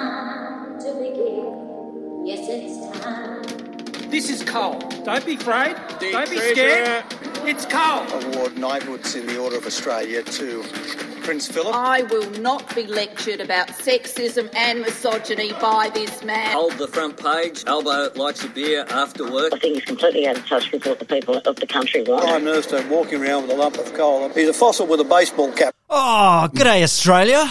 time to begin. Yes, it's time. This is coal. Don't be afraid. Deep Don't be treasure. scared. It's coal. Award Knighthoods in the Order of Australia to Prince Philip. I will not be lectured about sexism and misogyny by this man. Hold the front page. Albo likes a beer after work. I think he's completely out of touch with what the people of the country want. Prime Minister walking around with a lump of coal. He's a fossil with a baseball cap. Oh, g'day, Australia.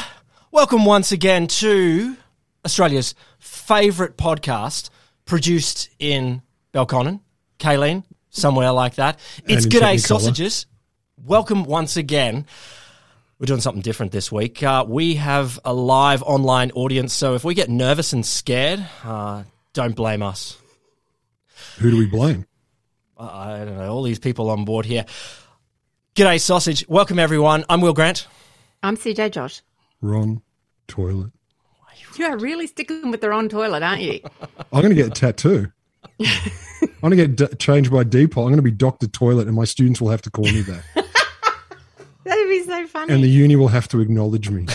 Welcome once again to Australia's favourite podcast, produced in Belconnen, Kaleen, somewhere like that. It's in G'day Sausages. Welcome once again. We're doing something different this week. Uh, we have a live online audience, so if we get nervous and scared, uh, don't blame us. Who do we blame? I I don't know, all these people on board here. G'day, Sausage. Welcome, everyone. I'm Will Grant. I'm CJ Josh. Ron, toilet. You are really sticking with the wrong toilet, aren't you? I'm going to get a tattoo. I'm going to get d- changed by deed poll. I'm going to be Doctor Toilet, and my students will have to call me that, That'd be so funny. and the uni will have to acknowledge me.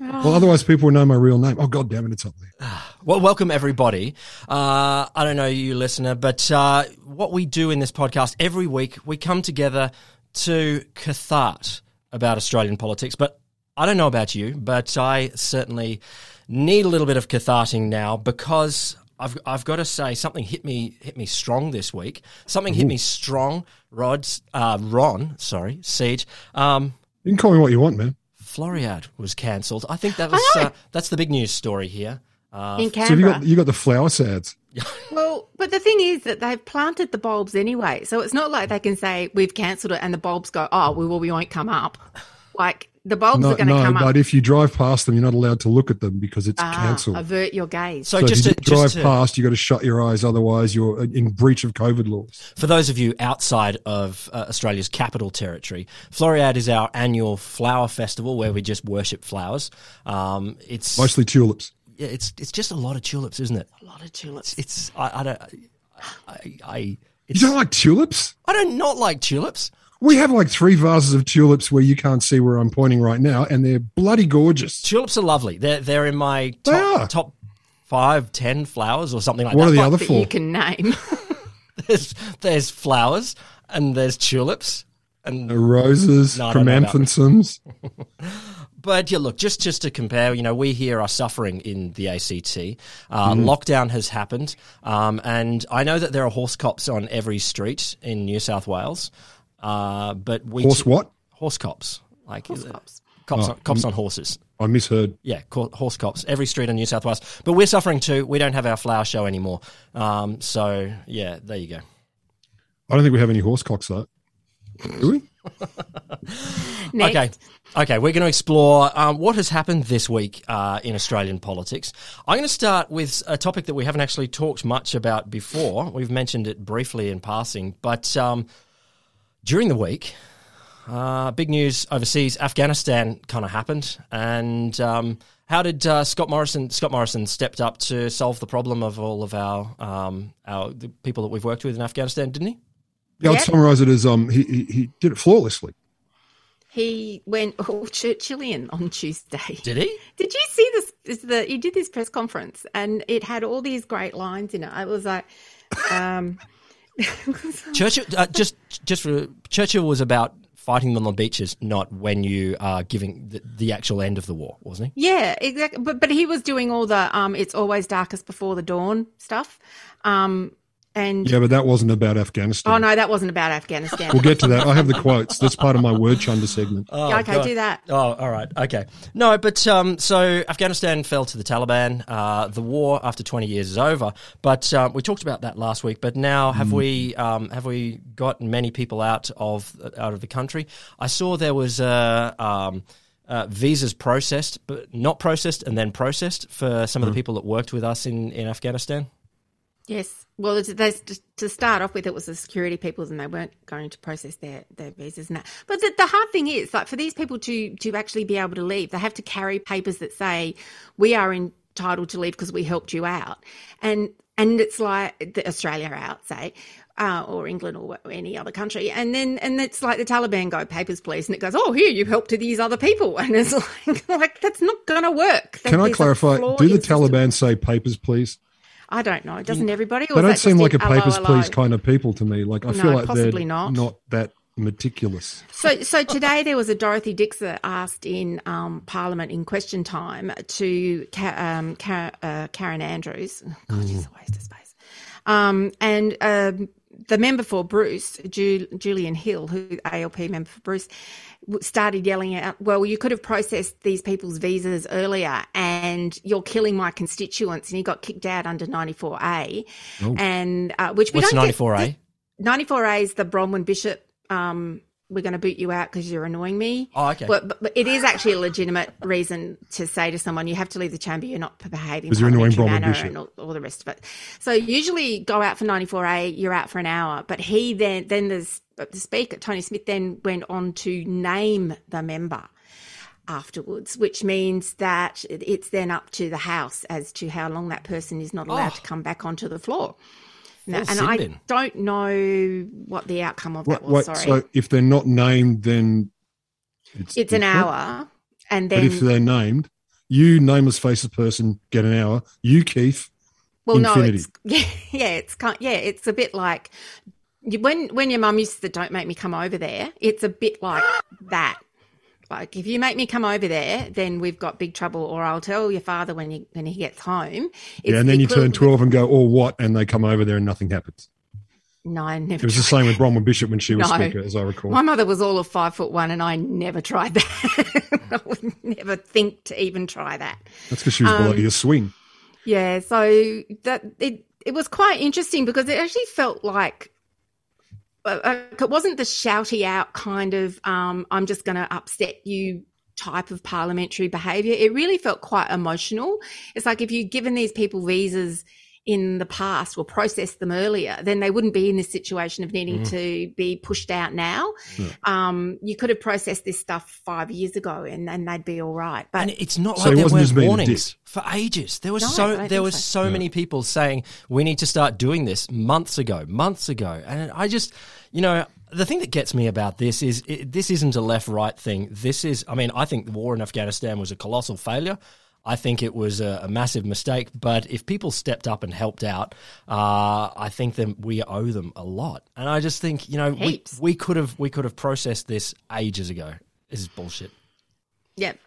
Well, otherwise, people will know my real name. Oh, God damn it, it's up there. Well, welcome everybody. Uh, I don't know you, listener, but uh, what we do in this podcast every week, we come together to cathart about Australian politics. But I don't know about you, but I certainly need a little bit of catharting now because I've I've got to say something hit me hit me strong this week. Something hit me strong. Rod's uh, Ron, sorry, Siege. Um, You can call me what you want, man. Floriad was cancelled. I think that was uh, that's the big news story here. Uh, in So have you got you got the flower sads. well, but the thing is that they've planted the bulbs anyway, so it's not like they can say we've cancelled it and the bulbs go, oh, we well, we won't come up. Like the bulbs No, are going to no, come but if you drive past them, you're not allowed to look at them because it's Ah, cancelled. avert your gaze. so, So just if to, drive just to, past, You've got to shut your eyes. Otherwise, you're in breach of COVID laws. For those of you outside of uh, Australia's capital territory, Floriad is our annual flower festival where we just worship flowers. Um, it's Mostly tulips. yeah, it's it's just a lot of tulips, isn't it? a lot of tulips. It's I, I don't I I You it's, don't like tulips? I don't not like tulips. We have like three vases of tulips where you can't see where I'm pointing right now, and they're bloody gorgeous. Tulips are lovely. They're they're in my They top, are. top five, ten flowers or something like What that. are the other that four? you can name. There's there's flowers and there's tulips and the Roses, No, I don't know about- chrysanthemums. But yeah, look, just just to compare, you know, we here are suffering in the ACT. Uh, Mm-hmm. Lockdown has happened, um, and I know that there are horse cops on every street in New South Wales. Uh, but we Horse what? Horse cops, like horse cops. cops, Oh, on, cops on horses. I misheard. Yeah, co- horse cops every street in New South Wales. But we're suffering too. We don't have our flower show anymore. Um, so yeah, there you go. I don't think we have any horse cocks though. Do we? Next. Okay. Okay, we're going to explore um, what has happened this week uh, in Australian politics. I'm going to start with a topic that we haven't actually talked much about before. We've mentioned it briefly in passing, but um, during the week, uh, big news overseas. Afghanistan kind of happened, and um, how did uh, Scott Morrison? Scott Morrison stepped up to solve the problem of all of our um, our the people that we've worked with in Afghanistan, didn't he? Yeah, I'd summarize it as um he, he he did it flawlessly. He went all Churchillian on Tuesday. Did he? Did you see this? Is the he did this press conference and it had all these great lines in it. I was like, um, Churchill, uh, just just for Churchill was about fighting them on beaches, not when you are giving the, the actual end of the war, wasn't he? yeah, exactly. But but he was doing all the um, it's always darkest before the dawn stuff. Um, and Yeah, but that wasn't about Afghanistan. oh no, that wasn't about Afghanistan. We'll get to that. I have the quotes. That's part of my word chunder segment. Yeah, okay, God. do that. Oh, all right, okay. No, but um, so Afghanistan fell to the Taliban. Uh, the war after twenty years is over. But uh, we talked about that last week. But now, have we um, have we got many people out of out of the country? I saw there was a. Um, uh, visas processed, but not processed, and then processed for some of the people that worked with us in, in Afghanistan. Yes. Well, they, to start off with, it was the security people, and they weren't going to process their, their visas and that. But the, the hard thing is, like, for these people to to actually be able to leave, they have to carry papers that say we are entitled to leave because we helped you out, and and it's like the Australia out, say. uh, or England or any other country. And then, and it's like the Taliban go, papers, please. And it goes, oh, here, you've helped to these other people. And it's like, like that's not going to work. Can I clarify? Do the Taliban say papers, please? I don't know. Doesn't everybody? They don't seem like a papers, please kind of people to me. Like, I no, feel like they're not. not that meticulous. So, so today there was a Dorothy Dixer asked in um, Parliament in question time to um, uh, Karen Andrews. God, mm. she's a waste of space. Um, and um, the member for Bruce, Ju- Julian Hill, who ALP member for Bruce, started yelling out, "Well, you could have processed these people's visas earlier, and you're killing my constituents." And he got kicked out under 94A, oh. and uh, which we What's don't 94A? 94A is the Bronwyn Bishop um, we're going to boot you out because you're annoying me. Oh, okay. But, but, but, it is actually a legitimate reason to say to someone, you have to leave the chamber. You're not behaving because you're annoying manner Bishop. and all, all, the rest of it. So usually go out for 94A, you're out for an hour. But he then, then there's the speaker, Tony Smith, then went on to name the member afterwards, which means that it's then up to the House as to how long that person is not allowed oh. to come back onto the floor. No, and I don't know what the outcome of that was. sorry. So if they're not named, then it's, it's an hour, and then but if they're named, you nameless faceless person get an hour. You Keith, well, infinity. no, it's yeah, yeah, it's kind, yeah, it's a bit like when when your mum used to don't make me come over there. It's a bit like that. Like if you make me come over there, then we've got big trouble. Or I'll tell your father when he when he gets home. It's yeah, and then you turn twelve and go, "Or oh, what?" And they come over there and nothing happens. No, I never. It was the same with Bronwyn Bishop when she was no. speaker, as I recall. My mother was all of five foot one, and I never tried that. I would never think to even try that. That's because she was below um, your swing. Yeah, so that it it was quite interesting because it actually felt like it wasn't the shouty out kind of um, I'm just going to upset you type of parliamentary behaviour. It really felt quite emotional. It's like if you've given these people visas in the past or processed them earlier, then they wouldn't be in this situation of needing mm. to be pushed out now. Yeah. Um, you could have processed this stuff five years ago and, and they'd be all right. But and it's not so like there weren't warnings for ages. There was no, so there was so, so yeah. many people saying we need to start doing this months ago, months ago, and I just, you know, the thing that gets me about this is it, this isn't a left right thing. This is, I mean, I think the war in Afghanistan was a colossal failure. I think it was a, a, massive mistake. But if people stepped up and helped out, uh, I think that we owe them a lot. And I just think you know we, we could have we could have processed this ages ago. This is bullshit. Yep.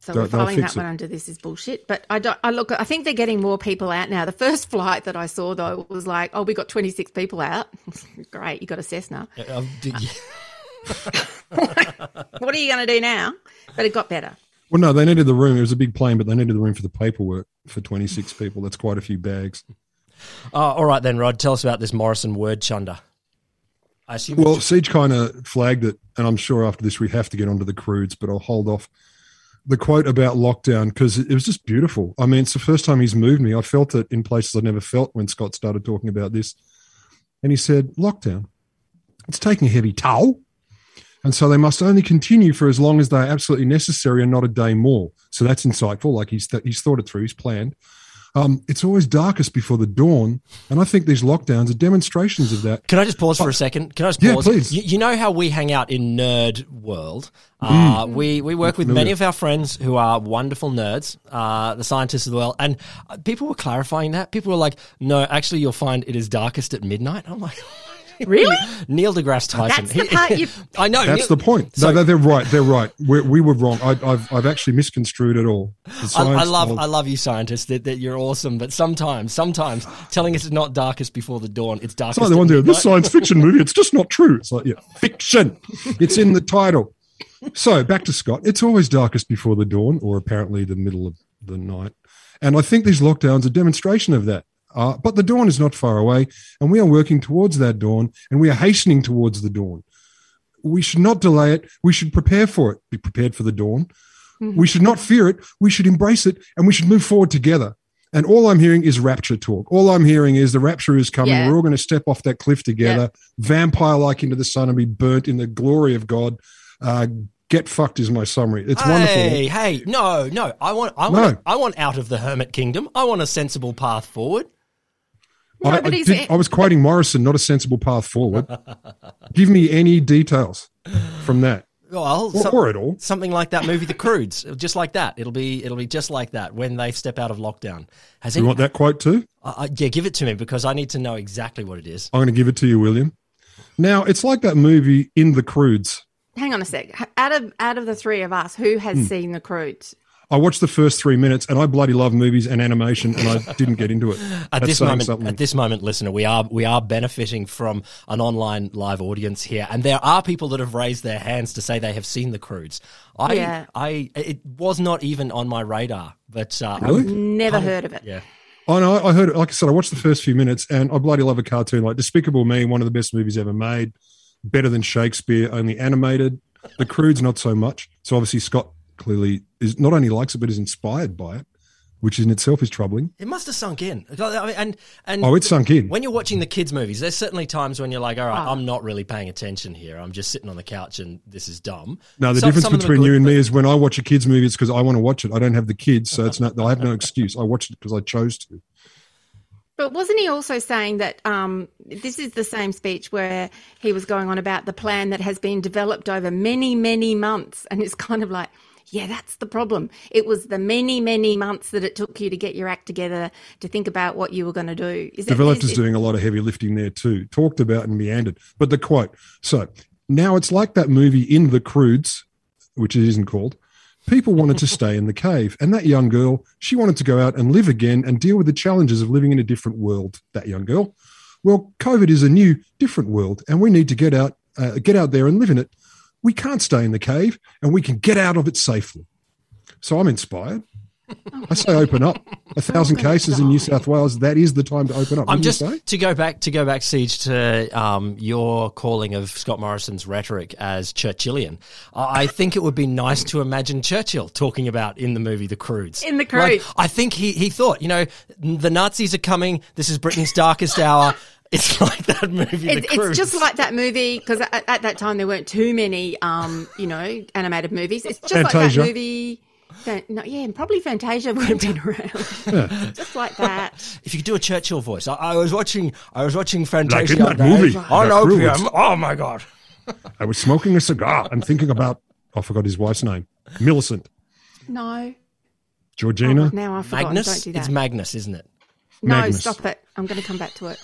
So we're following that one under this is bullshit. But I don't. I look. I think they're getting more people out now. The first flight that I saw though was like, oh, we got twenty six people out. Great, you got a Cessna. Uh, did, yeah. what are you going to do now? But it got better. Well, no, they needed the room. It was a big plane, but they needed the room for the paperwork for 26 people. That's quite a few bags. Uh, all right, then, Rod, tell us about this Morrison word chunder. I assume well, Siege kind of flagged it, and I'm sure after this we have to get onto the Croods, but I'll hold off. The quote about lockdown, because it was just beautiful. I mean, it's the first time he's moved me. I felt it in places I never felt when Scott started talking about this. And he said, Lockdown. It's taking a heavy toll and so they must only continue for as long as they're absolutely necessary and not a day more. So that's insightful. Like he's, th- he's thought it through, he's planned. Um, it's always darkest before the dawn. And I think these lockdowns are demonstrations of that. Can I just pause for a second? Can I just pause? Yeah, please. You, you know how we hang out in nerd world? Uh, mm. We, we work with many of our friends who are wonderful nerds, uh, the scientists of the world. And uh, people were clarifying that. People were like, no, actually, you'll find it is darkest at midnight. I'm like, Really? Neil deGrasse Tyson. That's the part you... I know. That's Neil... the point. So, no, they're right. They're right. We're, we were wrong. I, have I've actually misconstrued it all. I, I, love I love you scientists that, that you're awesome, but sometimes sometimes telling us it's not darkest before the dawn, it's darkest. It's like the one there. This science fiction movie, it's just not true. It's like yeah, fiction. It's in the title. So back to Scott. It's always darkest before the dawn, or apparently the middle of the night. And I think these lockdowns are a demonstration of that. Uh, but the dawn is not far away, and we are working towards that dawn, and we are hastening towards the dawn. We should not delay it. We should prepare for it. Be prepared for the dawn. Mm-hmm. We should not fear it. We should embrace it, and we should move forward together. And all I'm hearing is rapture talk. All I'm hearing is the rapture is coming. Yeah. We're all going to step off that cliff together, yeah. vampire like into the sun, and be burnt in the glory of God. Uh, get fucked is my summary. It's hey, wonderful. Hey, hey, no, no. I want, I want, no. I want out of the hermit kingdom. I want a sensible path forward. No, I, but I, did- I was quoting Morrison, not a sensible path forward. Give me any details from that, Well, or, some- or at all. something like that movie, The Croods, just like that. It'll be it'll be just like that when they step out of lockdown. Has You any, want that quote too? uh, uh, yeah, give it to me because I need to know exactly what it is. I'm going to give it to you, William. Now it's like that movie in the Croods. Hang on a sec. Out of out of the three of us, who has Hmm. seen the Croods? I watched the first three minutes, and I bloody love movies and animation, and I didn't get into it. At That's this moment, something. at this moment, listener, we are we are benefiting from an online live audience here, and there are people that have raised their hands to say they have seen the Croods. I, Yeah. I, it was not even on my radar, but uh, Really? Never heard of it. yeah, I know. I heard it. Like I said, I watched the first few minutes, and I bloody love a cartoon like Despicable Me, one of the best movies ever made. Better than Shakespeare, only animated. The Croods, not so much. So obviously, Scott clearly is not only likes it, but is inspired by it, which in itself is troubling. it must have sunk in. I mean, and and Oh, it's sunk in. when you're watching the kids' movies, there's certainly times when you're like, all right, Oh. I'm not really paying attention here. I'm just sitting on the couch, and this is dumb. No, the Some- difference some of them are between you and but- me is when I watch a kids' movie, it's because I want to watch it. I don't have the kids, so it's not. I have no excuse. I watched it because I chose to. But wasn't he also saying that um, this is the same speech where he was going on about the plan that has been developed over many, many months? And it's kind of like, yeah, that's the problem. It was the many, many months that it took you to get your act together to think about what you were going to do. Is Developers is- doing a lot of heavy lifting there too. Talked about and meandered. But the quote. So now it's like that movie in the Croods, which it isn't called. People wanted to stay in the cave, and that young girl, she wanted to go out and live again and deal with the challenges of living in a different world. That young girl. Well, COVID is a new, different world, and we need to get out, uh, get out there and live in it. We can't stay in the cave, and we can get out of it safely. So I'm inspired. I say open up. A thousand cases in New South Wales. That is the time to open up. I'm just to go back to go back, Siege, to um, your calling of Scott Morrison's rhetoric as Churchillian. I I think it would be nice to imagine Churchill talking about in the movie The Croods. In The Like, Croods. I think he he thought, you know, the Nazis are coming. This is Britain's darkest hour. It's like that movie. It's, the it's just like that movie because at, at that time there weren't too many, um, you know, animated movies. It's just Fantasia. like that movie. Fan- no, yeah, and probably Fantasia would have been around. just like that. if you could do a Churchill voice. I, I was watching. I was watching Fantasia in that today movie, on The opium. Oh my god! I was smoking a cigar and thinking about. I forgot his wife's name. Millicent. No, Georgina. Oh, now I've forgotten. Magnus. Don't do that. It's Magnus, isn't it? no, Magnus. stop it. I'm going to come back to it.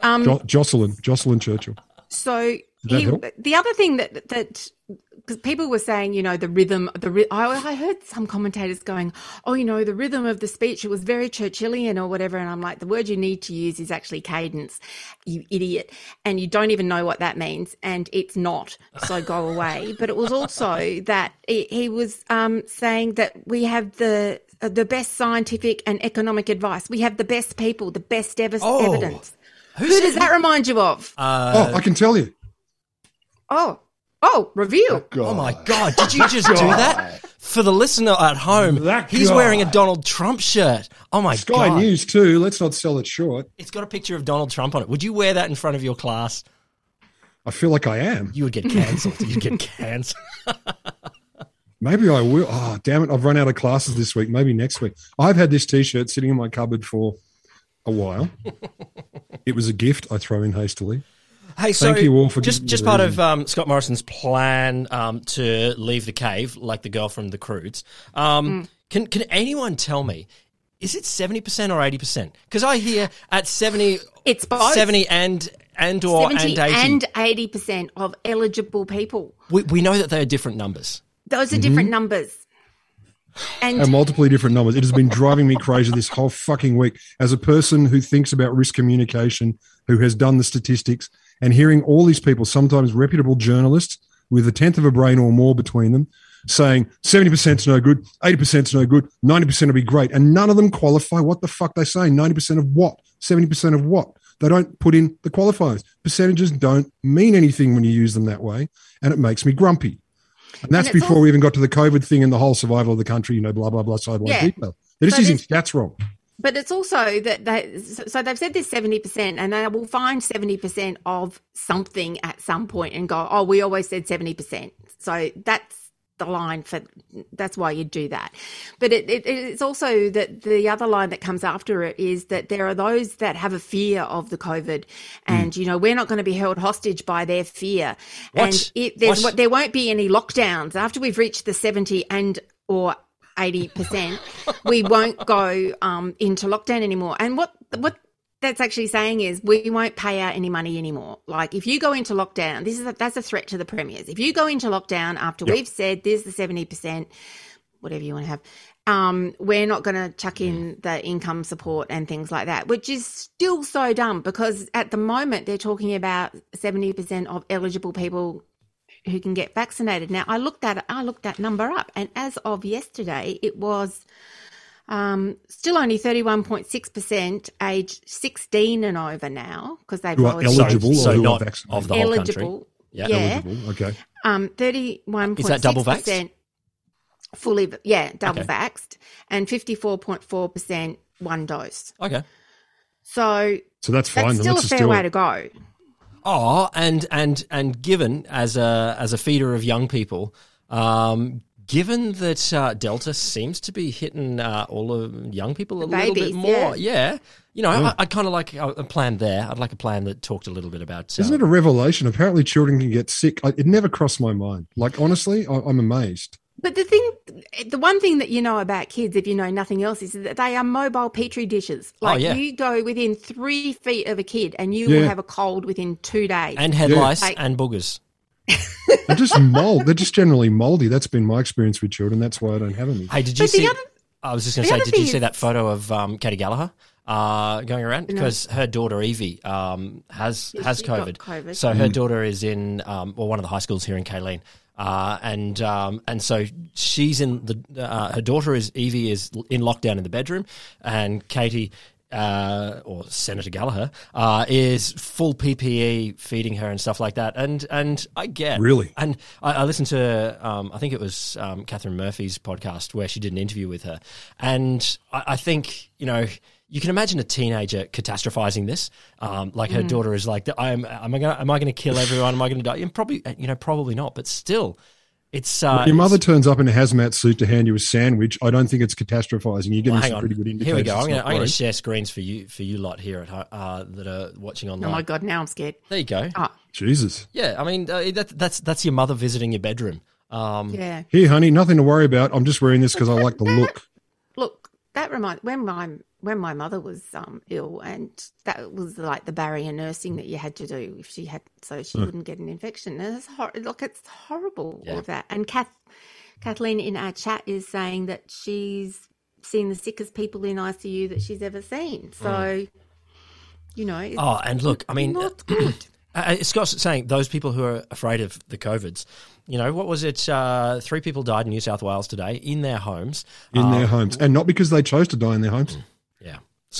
Um, Jo- Jocelyn. Jocelyn Churchill. So that he, the other thing that that because people were saying, you know, the rhythm, the I, I heard some commentators going, oh, you know, the rhythm of the speech it was very Churchillian or whatever, and I'm like, the word you need to use is actually cadence, you idiot, and you don't even know what that means, and it's not, so go away. But it was also that he, he was um, saying that we have the uh, the best scientific and economic advice. We have the best people, the best ev- Oh. evidence. Who does that remind you of? Uh, oh, I can tell you. Oh, oh, reveal. Oh my god! Did you just do that for the listener at home? That he's guy. wearing a Donald Trump shirt. Oh my Sky god! Sky News too. Let's not sell it short. It's got a picture of Donald Trump on it. Would you wear that in front of your class? I feel like I am. You would get cancelled. You'd get cancelled. Maybe I will. Oh, damn it. I've run out of classes this week. Maybe next week. I've had this t shirt sitting in my cupboard for a while. It was a gift I throw in hastily. Hey, so Thank you all for just just the part of um, Scott Morrison's plan um, to leave the cave, like the girl from the Croods. Um, Can can anyone tell me? Is it seventy percent or eighty percent? Because I hear at 70, It's both. 70 and and or 70 and eighty. and 80% of eligible people. we, we know that they are different numbers. Those Mm-hmm. are different numbers. And and multiply different numbers. It has been driving me crazy this whole fucking week. As a person who thinks about risk communication, who has done the statistics, and hearing all these people, sometimes reputable journalists with a tenth of a brain or more between them, saying 70% is no good, 80% is no good, 90% will be great. And none of them qualify what the fuck they're saying. 90% of what? 70% of what? They don't put in the qualifiers. Percentages don't mean anything when you use them that way. And it makes me grumpy. And that's And before also- we even got to the COVID thing and the whole survival of the country, you know, blah, blah, blah, sideline Yeah. detail. They're just But using stats wrong. but it's also that they so so they've said this 70% and they will find 70% of something at some point and go, "Oh, we always said 70%." So that's the line for that's why you do that. But it, it, it's also that the other line that comes after it is that there are those that have a fear of the COVID, and you know we're not going to be held hostage by their fear. What? And it, there's What? what there won't be any lockdowns after we've reached the seventy and or. 80% we won't go um, into lockdown anymore and what what that's actually saying is we won't pay out any money anymore. Like if you go into lockdown, this is a, that's a threat to the premiers. If you go into lockdown after we've said there's the seventy percent, whatever you want to have, um, we're not going to chuck in the income support and things like that, which is still so dumb because at the moment they're talking about seventy percent of eligible people who can get vaccinated. Now I looked at I looked that number up, and as of yesterday, it was um, still only 31.6% age 16 and over now because they've Who are eligible age. or so who not vaccinated? of the whole country. eligible. Yeah. Yeah. Eligible. Okay. Um, 31.6% Is that double vaxxed? fully, yeah, double Okay. vaxxed and 54.4% one dose. Okay. So So that's fine. that's then. still a Let's fair just way it. to go. Oh, and and and given as a as a feeder of young people, um, given that uh, Delta seems to be hitting uh, all of young people a The little bit more, yeah. yeah. You know, I, I'd kind of like a, a plan there. I'd like a plan that talked a little bit about. Uh, Isn't it a revelation? Apparently, children can get sick. I, it never crossed my mind. Like honestly, I, I'm amazed. But the thing, the one thing that you know about kids, if you know nothing else, is that they are mobile petri dishes. Like yeah. you go within three feet of a kid, and you Yeah. will have a cold within two days. and head Yeah. lice Like- and boogers. They're just mold. They're just generally moldy. That's been my experience with children. That's why I don't have any. Hey, did you But see? other- I was just going to say, did you thing see that photo of um, Katie Gallagher uh, going around? Because her daughter Evie um, has has COVID. COVID. So her daughter is in um, well one of the high schools here in Kaleen. Uh, and um, and so she's in the uh, her daughter is Evie is in lockdown in the bedroom, and Katie uh, or Senator Gallagher uh, is full PPE feeding her and stuff like that. And and I get Really? and I, I listened to, um, I think it was um, Katharine Murphy's podcast where she did an interview with her. And I, I think, you know, you can imagine a teenager catastrophizing this. Um, like her daughter is like, I'm, am I going to, am I going to kill everyone? Am I going to die? And probably, you know, probably not, but still it's, uh, When your mother turns up in a hazmat suit to hand you a sandwich, I don't think it's catastrophizing. You're getting well, some on. pretty good indicators. Here we go. I'm going to, I'm going great. to share screens for you, for you lot here at uh, that are watching online. oh my god, now I'm scared. There you go. Oh, Jesus. Yeah. I mean, uh, that, that's, that's your mother visiting your bedroom. Um, yeah. Here, honey, nothing to worry about. I'm just wearing this because I like the look. Look, that reminds when my when my mother was um, ill, and that was like the barrier nursing that you had to do if she had, so she wouldn't get an infection. And it's hor- look, it's horrible all of that. And Kath, Kathleen in our chat is saying that she's seen the sickest people in ICU that she's ever seen. So, you know, it's Oh, and look, I mean, not good. Uh, Scott's saying those people who are afraid of the COVIDs, you know, what was it? Uh, three people died in New South Wales today in their homes. in Um, their homes, and not because they chose to die in their homes.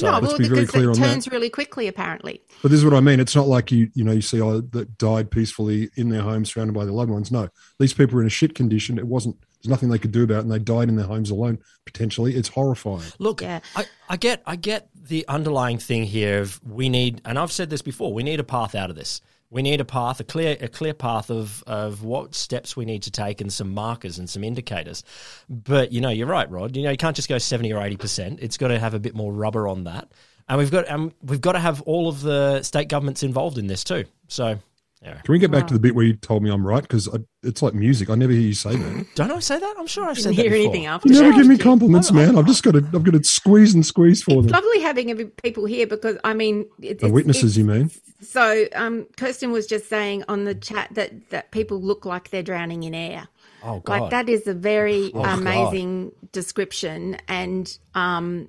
Yeah. So, no, let's well, be very because clear it on that. turns really quickly, apparently. But this is what I mean. It's not like you, you know, you see oh, that died peacefully in their homes, surrounded by their loved ones. No, these people were in a shit condition. It wasn't. There's nothing they could do about, it, and they died in their homes alone. Potentially, it's horrifying. look, Yeah. I, I get, I get the underlying thing here of we need, and I've said this before, we need a path out of this. We need a path, a clear, a clear path of of what steps we need to take, and some markers and some indicators. But you know, you're right, Rod. You know, you can't just go seventy or eighty percent. It's got to have a bit more rubber on that, and we've got, um, we've got to have all of the state governments involved in this too. So, yeah. Can we get back to the bit where you told me I'm right? Because it's like music. I never hear you say that. Don't I say that? I'm sure I've Didn't said that hear before. anything after You never give me compliments, man. I've just got to. I've got to squeeze and squeeze for It's them. lovely having people here because I mean, it's, The witnesses, it's- you mean? So, um, Kirsten was just saying on the chat that that people look like they're drowning in air. Oh God! Like that is a very Oh, God. amazing description, and um,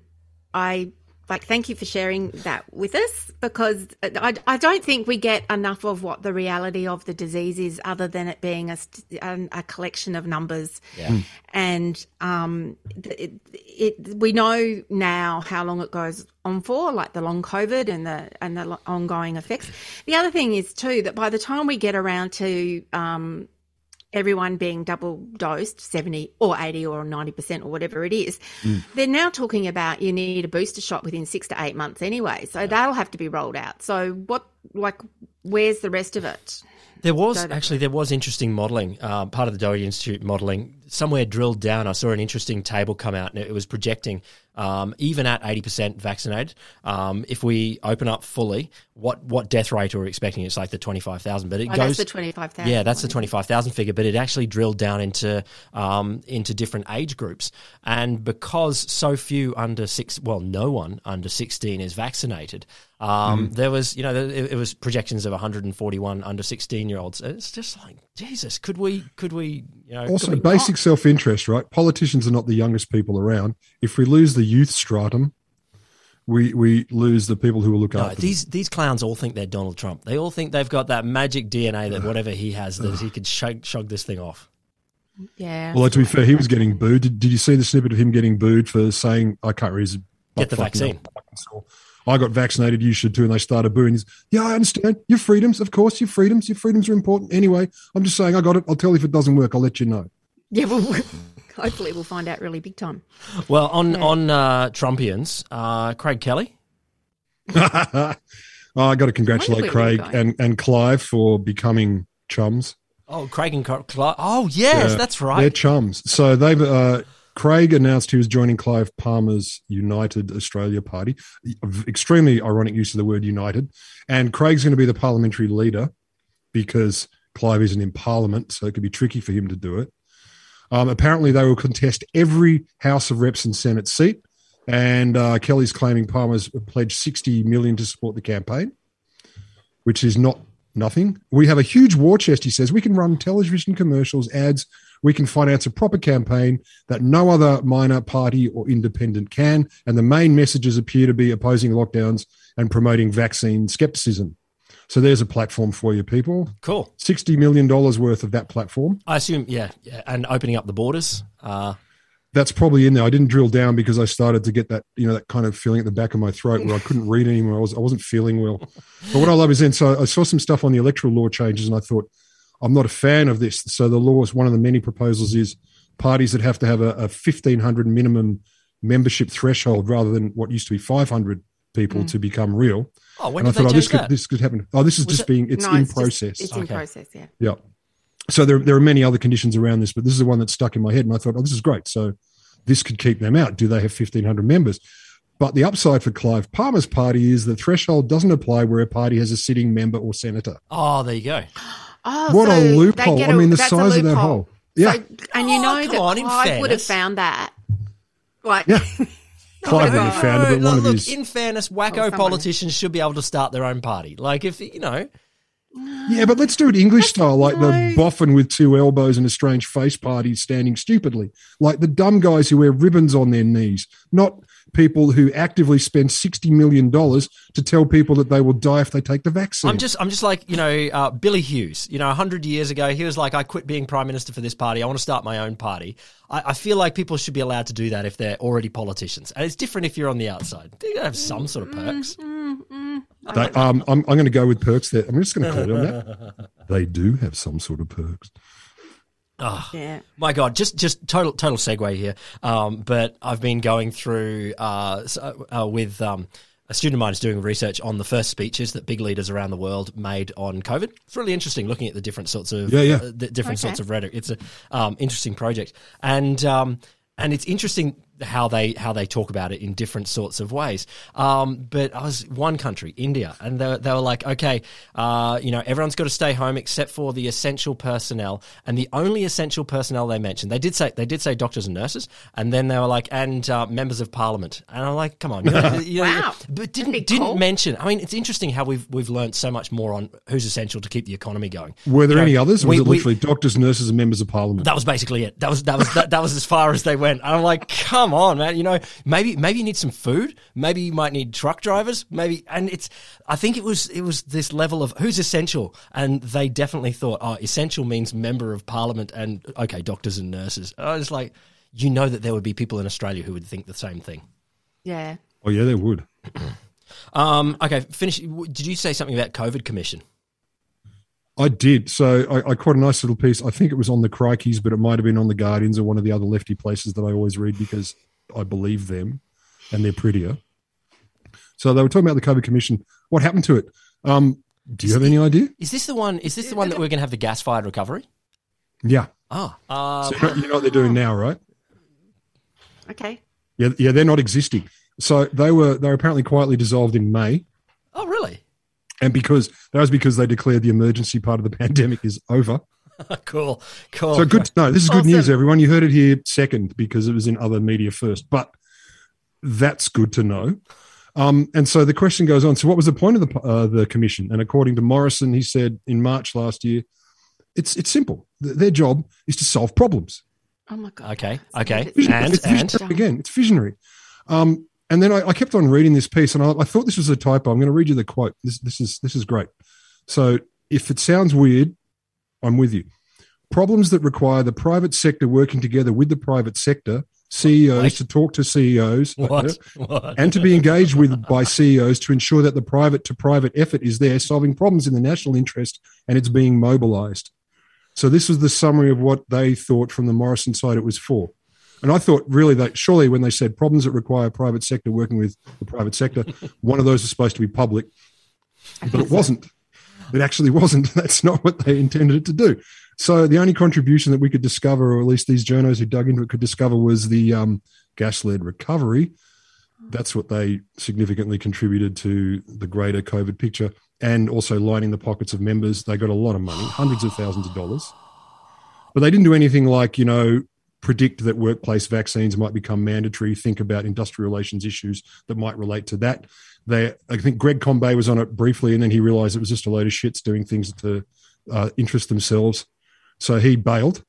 I like thank you for sharing that with us because I, I don't think we get enough of what the reality of the disease is, other than it being a, st- a collection of numbers. Yeah. And um, it, it, we know now how long it goes on for, like the long COVID and the and the ongoing effects. The other thing is too that by the time we get around to um, everyone being double dosed, 70 or 80 or 90% or whatever it is, they're now talking about you need a booster shot within six to eight months anyway. So that'll have to be rolled out. So what, like, where's the rest of it? There was actually there was interesting modelling. Um, part of the Doherty Institute modelling somewhere drilled down. I saw an interesting table come out, and it was projecting um, even at eighty percent vaccinated, um, if we open up fully, what what death rate are we expecting? It's like the twenty five thousand, but it Oh, goes that's the 25,000 Yeah, that's the twenty five thousand figure, but it actually drilled down into um, into different age groups, and because so few under six, well, no one under sixteen is vaccinated. Um, There was, you know, it, it was projections of 141 under 16 year olds. It's just like Jesus. Could we? Could we? You know, Also, basic self interest, right? Politicians are not the youngest people around. If we lose the youth stratum, we we lose the people who will look No, after them. these these clowns all think they're Donald Trump. They all think they've got that magic DNA that whatever he has, that he could shug, shug this thing off. Yeah. Well, to be fair, he was getting booed. Did, did you see the snippet of him getting booed for saying, "I can't read Get the vaccine. I got vaccinated. You should too. And they started booing. He's, yeah, I understand your freedoms. Of course, your freedoms. Your freedoms are important. Anyway, I'm just saying, I got it. I'll tell you if it doesn't work. I'll let you know. yeah, well, hopefully we'll find out really big time. Well, on Yeah. on uh, Trumpians, uh, Craig Kelly. oh, I got to congratulate Where are we really Craig and, and Clive for becoming chums. Oh, Craig and Cl- Cl- Oh, yes, Yeah, that's right. They're chums. So they've uh, Craig announced he was joining Clive Palmer's United Australia Party. Extremely ironic use of the word united. And Craig's going to be the parliamentary leader because Clive isn't in Parliament, so it could be tricky for him to do it. Um, apparently, they will contest every House of Reps and Senate seat. And uh, Kelly's claiming Palmer's pledged 60 million to support the campaign, which is not nothing. We have a huge war chest, he says. We can run television commercials, ads. We can finance a proper campaign that no other minor party or independent can. And the main messages appear to be opposing lockdowns and promoting vaccine skepticism. So there's a platform for you, people. Cool. $60 million worth of that platform. I assume, yeah, yeah, and opening up the borders. Uh, That's probably in there. I didn't drill down because I started to get that, you know, that kind of feeling at the back of my throat where I couldn't read anymore. I, was, I wasn't feeling well. But what I love is then, so I saw some stuff on the electoral law changes and I thought, I'm not a fan of this. So the law is one of the many proposals is parties that have to have a, a 1,500 minimum membership threshold rather than what used to be 500 people hmm. to become real. oh, when and did they thought, oh, this could, that? this could happen. Oh, this is Was just it- being, it's No, in just- process. it's in process, yeah. Yeah. So there, there are many other conditions around this, but this is the one that stuck in my head. And I thought, oh, this is great. So this could keep them out. Do they have 1,500 members? But the upside for Clive Palmer's party is the threshold doesn't apply where a party has a sitting member or senator. oh, there you go. Oh, What so a loophole. get I a- mean, the size of that hole. Yeah. So, and you Oh, know come that on, Clive would have found that. Like, Yeah. Clive wouldn't have found it, but No, one of look, his. in fairness, Oh, wacko someone. politicians should be able to start their own party. Like if you know, Yeah, but let's do it English style, like no. the boffin with two elbows and a strange face party standing stupidly. Like the dumb guys who wear ribbons on their knees, not people who actively spend $60 million to tell people that they will die if they take the vaccine. I'm just, I'm just like you know, uh, Billy Hughes. You know, hundred years ago, he was like, "I quit being prime minister for this party. I want to start my own party." I, I feel like people should be allowed to do that if they're already politicians, and it's different if you're on the outside. They gotta have some sort of perks. They, um, I'm, I'm going to go with perks there. I'm just going to call it on that. They do have some sort of perks. Yeah. My God, just just total total segue here. Um, but I've been going through uh, uh, with um, a student of mine is doing research on the first speeches that big leaders around the world made on COVID. It's really interesting looking at the different sorts of Yeah, yeah. uh, the different Okay. sorts of rhetoric. It's a um, interesting project, and um, and it's interesting how they how they talk about it in different sorts of ways. Um, but I was one country, India, and they, they were like, okay, uh, you know, everyone's got to stay home except for the essential personnel, and the only essential personnel they mentioned, they did say they did say doctors and nurses, and then they were like, and uh, members of parliament, and I'm like, come on, you know, you know, Wow. but didn't be didn't cool. mention. I mean, it's interesting how we've we've learned so much more on who's essential to keep the economy going. Were there You know, any others? Or was we- it we- literally doctors, nurses, and members of parliament? that was basically it. That was that was that, that was as far as they went. And I'm like, come on, man. You know, maybe maybe you need some food. Maybe you might need truck drivers. Maybe, and it's. I think it was it was this level of who's essential, and they definitely thought, oh, essential means member of parliament, and okay, doctors and nurses. I was like, you know that there would be people in Australia who would think the same thing. Yeah. oh, yeah, they would. Um, okay, finish. Did you say something about COVID commission? I did. So I, I caught a nice little piece. I think it was on the Crikeys, but it might have been on the Guardians or one of the other lefty places that I always read because I believe them and they're prettier. So they were talking about the COVID Commission. What happened to it? Um, Do you have any idea? Is this the one? Is this the one that we're going to have the gas fired recovery? Yeah. Ah, uh, So you know, you know what they're doing now, right? Okay. Yeah, yeah, they're not existing. So they were they were apparently quietly dissolved in May, oh, really? And because that was because they declared the emergency part of the pandemic is over. cool, cool. So good to know. This is good news, everyone. You heard it here second because it was in other media first, but that's good to know. Um, and so the question goes on. So, what was the point of the uh, the commission? And according to Morrison, he said in March last year, it's it's simple. Th- Their job is to solve problems. Oh my god. Okay, okay. It's And it's and again, it's visionary. Um, and then I, I kept on reading this piece, and I, I thought this was a typo. I'm going to read you the quote. This this is this is great. So, if it sounds weird, I'm with you. Problems that require the private sector working together with the private sector, CEOs Wait. to talk to CEOs, what? What? and to be engaged with by CEOs to ensure that the private to private effort is there, solving problems in the national interest, and it's being mobilised. So this was the summary of what they thought from the Morrison side it was for. And I thought really that surely when they said problems that require private sector working with the private sector, one of those is supposed to be public, but it wasn't. It actually wasn't. That's not what they intended it to do. So the only contribution that we could discover, or at least these journos who dug into it could discover, was the um, gas-led recovery. That's what they significantly contributed to the greater COVID picture, and also lining the pockets of members. They got a lot of money, hundreds of thousands of dollars, but they didn't do anything like you know predict that workplace vaccines might become mandatory. Think about industrial relations issues that might relate to that. They, I think Greg Combet was on it briefly, and then he realised it was just a load of shits doing things to uh, interest themselves. So he bailed.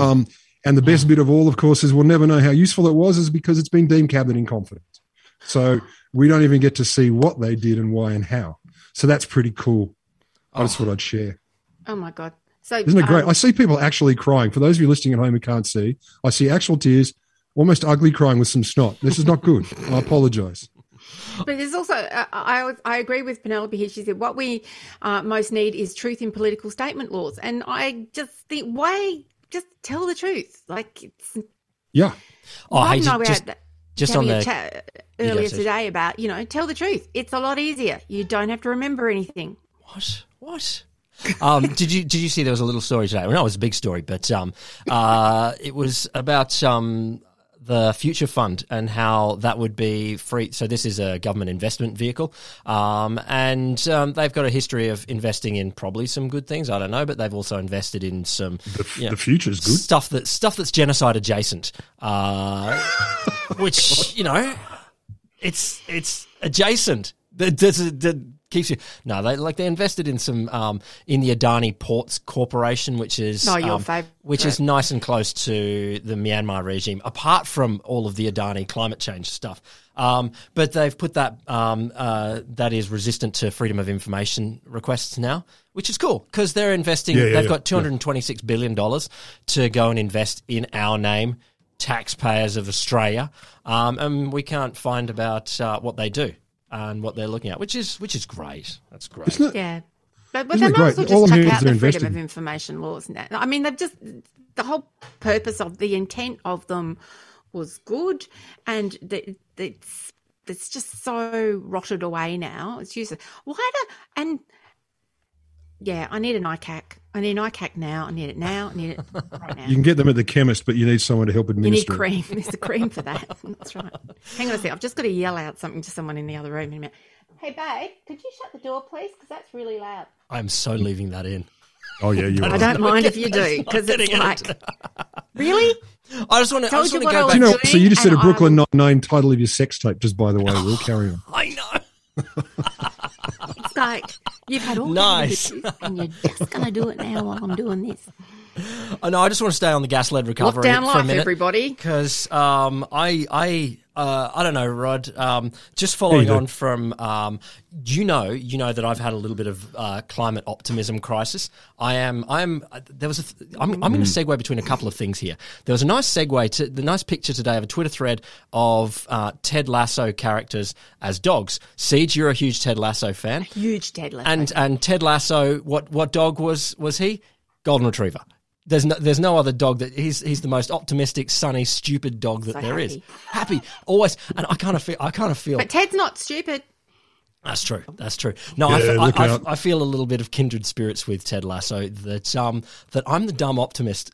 Um, and the best bit of all, of course, is we'll never know how useful it was, is because it's been deemed cabinet in confidence. So we don't even get to see what they did and why and how. So that's pretty cool. I just thought I'd share. Oh my god. So Isn't it great? um, I see people actually crying. For those of you listening at home who can't see, I see actual tears, almost ugly crying with some snot. This is not good. I apologize. But there's also, uh, I, I agree with Penelope here. She said, what we uh, most need is truth in political statement laws. And I just think, why just tell the truth? Like, it's, Yeah. Oh, I hey, know just, had just on the chat earlier Suze. today about, you know, tell the truth. It's a lot easier. You don't have to remember anything. what? What? Um, did you did you see there was a little story today? Well, no, it was a big story, but um, uh, it was about um, the Future Fund and how that would be free. So this is a government investment vehicle, um, and um, they've got a history of investing in probably some good things. I don't know, but they've also invested in some The, you know, the future's good. stuff that stuff that's genocide adjacent, uh, which you know, it's it's adjacent. Keeps you. No, they like they invested in some um, in the Adani Ports Corporation, which is Oh, your um, favourite. which is nice and close to the Myanmar regime. Apart from all of the Adani climate change stuff, um, but they've put that um, uh, that is resistant to freedom of information requests now, which is cool because they're investing. Yeah, yeah, they've yeah, got two hundred and twenty six billion dollars to go and invest in our name, taxpayers of Australia, um, and we can't find about uh, what they do and what they're looking at, which is which is great. That's great. Isn't it? Yeah. But, but Isn't they it might as well just I'm chuck hearing out is they're the freedom of information laws now. I mean, they've just, the whole purpose of the intent of them was good and the, it's, it's just so rotted away now. It's useless. Why do, and yeah, I need an ICAC. I need an ICAC now. I need it now. I need it right now. You can get them at the chemist, but you need someone to help administer. You need administer. it. cream. There's a cream for that. That's right. Hang on a sec. I've just got to yell out something to someone in the other room in a minute. Hey, babe, could you shut the door, please? Because that's really loud. I'm so leaving that in. Oh yeah, you Are. I don't mind if you do, because it's like, it. really? I just want to. I just you want to go back. You know, so you just said a Brooklyn I- Nine Nine title of your sex tape. Just by the way, we'll carry on. I know. Like you've had all Nice. and you're just going to do it now while I'm doing this. I know. I just want to stay on the gas led recovery Lockdown for a life, minute, everybody. because um, I I uh, I don't know, Rod. Um, just following on from um, you know you know that I've had a little bit of uh, climate optimism crisis. I am I am uh, there was a th- I'm, I'm going to segue between a couple of things here. There was a nice segue to the nice picture today of a Twitter thread of uh, Ted Lasso characters as dogs. Siege, you're a huge Ted Lasso fan. Huge Ted Lasso. And and Ted Lasso, what what dog was was he? Golden Retriever. There's no there's no other dog that he's he's the most optimistic, sunny, stupid dog that So there is. happy. Happy, always. And I kind of feel I kind of feel but Ted's not stupid. That's true. That's true. No, Yeah, I, I, I. I feel a little bit of kindred spirits with Ted Lasso. That um that I'm the dumb optimist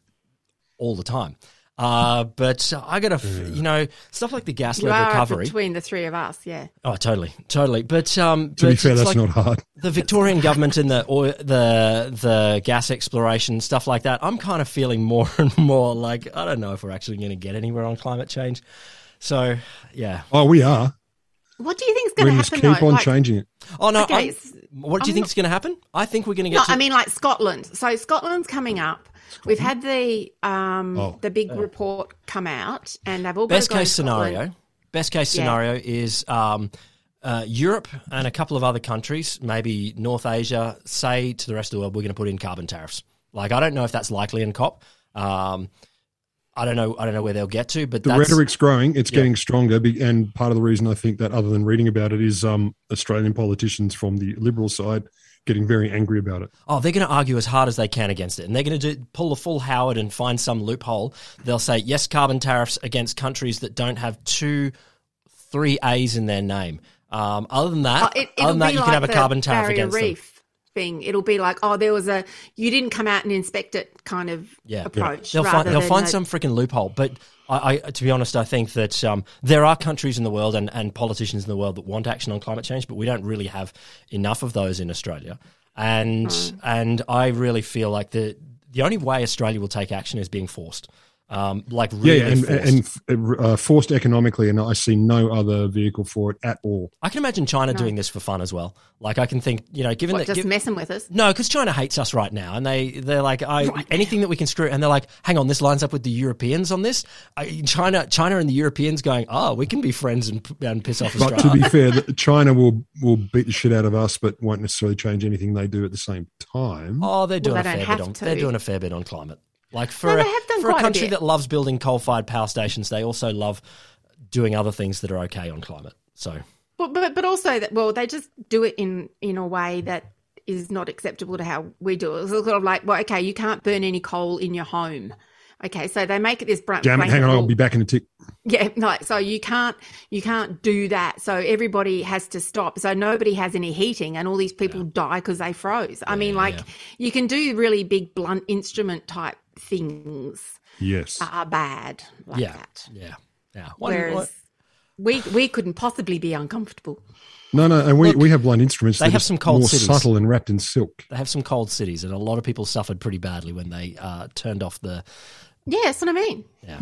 all the time. Uh, but I got to, you know, stuff like the You gaslit are recovery. between the three of us, yeah. Oh, totally, totally. But um, To be fair, that's like not hard. the Victorian government and the oil, the the gas exploration stuff like that. I'm kind of feeling more and more like I don't know if we're actually going to get anywhere on climate change. So yeah. Oh, we are. What do you think's We going to must happen? keep though? on Like- changing it. Oh no. Okay, what do you I'm think not- is going to happen? I think we're going to get. No, to, I mean like Scotland. So Scotland's coming up. We've had the um Oh. the big report come out, and they've all got best to go case to Scotland. scenario. Best case Yeah. scenario is um, uh, Europe and a couple of other countries, maybe North Asia, say to the rest of the world, we're going to put in carbon tariffs. Like I don't know if that's likely in COP. Um, I don't know. I don't know where they'll get to, but The that's, rhetoric's growing. It's Yeah. getting stronger. And part of the reason I think that, other than reading about it, is um, Australian politicians from the Liberal side getting very angry about it. Oh, they're going to argue as hard as they can against it, and they're going to do, pull a full Howard and find some loophole. They'll say yes, carbon tariffs against countries that don't have two, three A's in their name. Um, other than that, Oh, it, other than that, be you like can have a carbon tariff barrier against them. reef thing. It'll be like, oh, there was a you didn't come out and inspect it kind of Yeah. approach. They'll find they'll find a- some freaking loophole. But I, I, to be honest, I think that um, there are countries in the world and, and politicians in the world that want action on climate change, but we don't really have enough of those in Australia. And Hmm. and I really feel like the the only way Australia will take action is being forced. Um, like really Yeah, and, forced. and uh, forced economically, and I see no other vehicle for it at all. I can imagine China doing this for fun as well. Like I can think, you know, given what, that just gi- messing with us. No, because China hates us right now, and they they're like, I anything that we can screw, and they're like, hang on, this lines up with the Europeans on this. I, China, China, and the Europeans going, oh, we can be friends and, and piss off But to be fair, the- China will will beat the shit out of us, but won't necessarily change anything they do at the same time. oh, they're doing Well, a fair bit on. to. They're doing a fair bit on climate. Like for No, a, they have done for a quite a country that loves building coal-fired power stations, they also love doing other things that are okay on climate. So But, but but also that well, they just do it in in a way that is not acceptable to how we do it. It's sort of like, well, okay, you can't burn any coal in your home. Okay, so they make it this br- Damn it! Hang on, I'll be back in a tick. Yeah, like so you can't you can't do that. So everybody has to stop. So nobody has any heating, and all these people die because they froze. I mean, like yeah. you can do really big blunt instrument type things Yes, are bad like yeah, that. yeah, yeah. One- Whereas one- we we couldn't possibly be uncomfortable. no, no, and we, Look, we have blunt instruments. they that have are some cold more cities. subtle and wrapped in silk. they have some cold cities, and a lot of people suffered pretty badly when they uh, turned off the Yeah, that's what I mean. Yeah.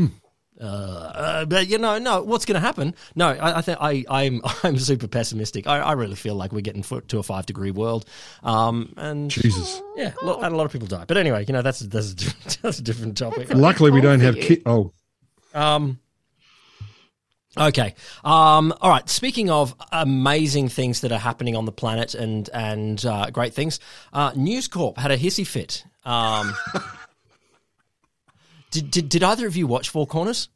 Uh, uh, but you know, no. What's going to happen? No, I, I think I, I'm I'm super pessimistic. I, I really feel like we're getting fo- to a five degree world, um, and Jesus. yeah, lo- and a lot of people die. But anyway, you know, that's that's a different, that's a different topic. That's Luckily, we don't have you. ki- Oh, Um, okay. Um, all right. Speaking of amazing things that are happening on the planet and and uh, great things, uh, News Corp had a hissy fit. Um, did, did did either of you watch Four Corners?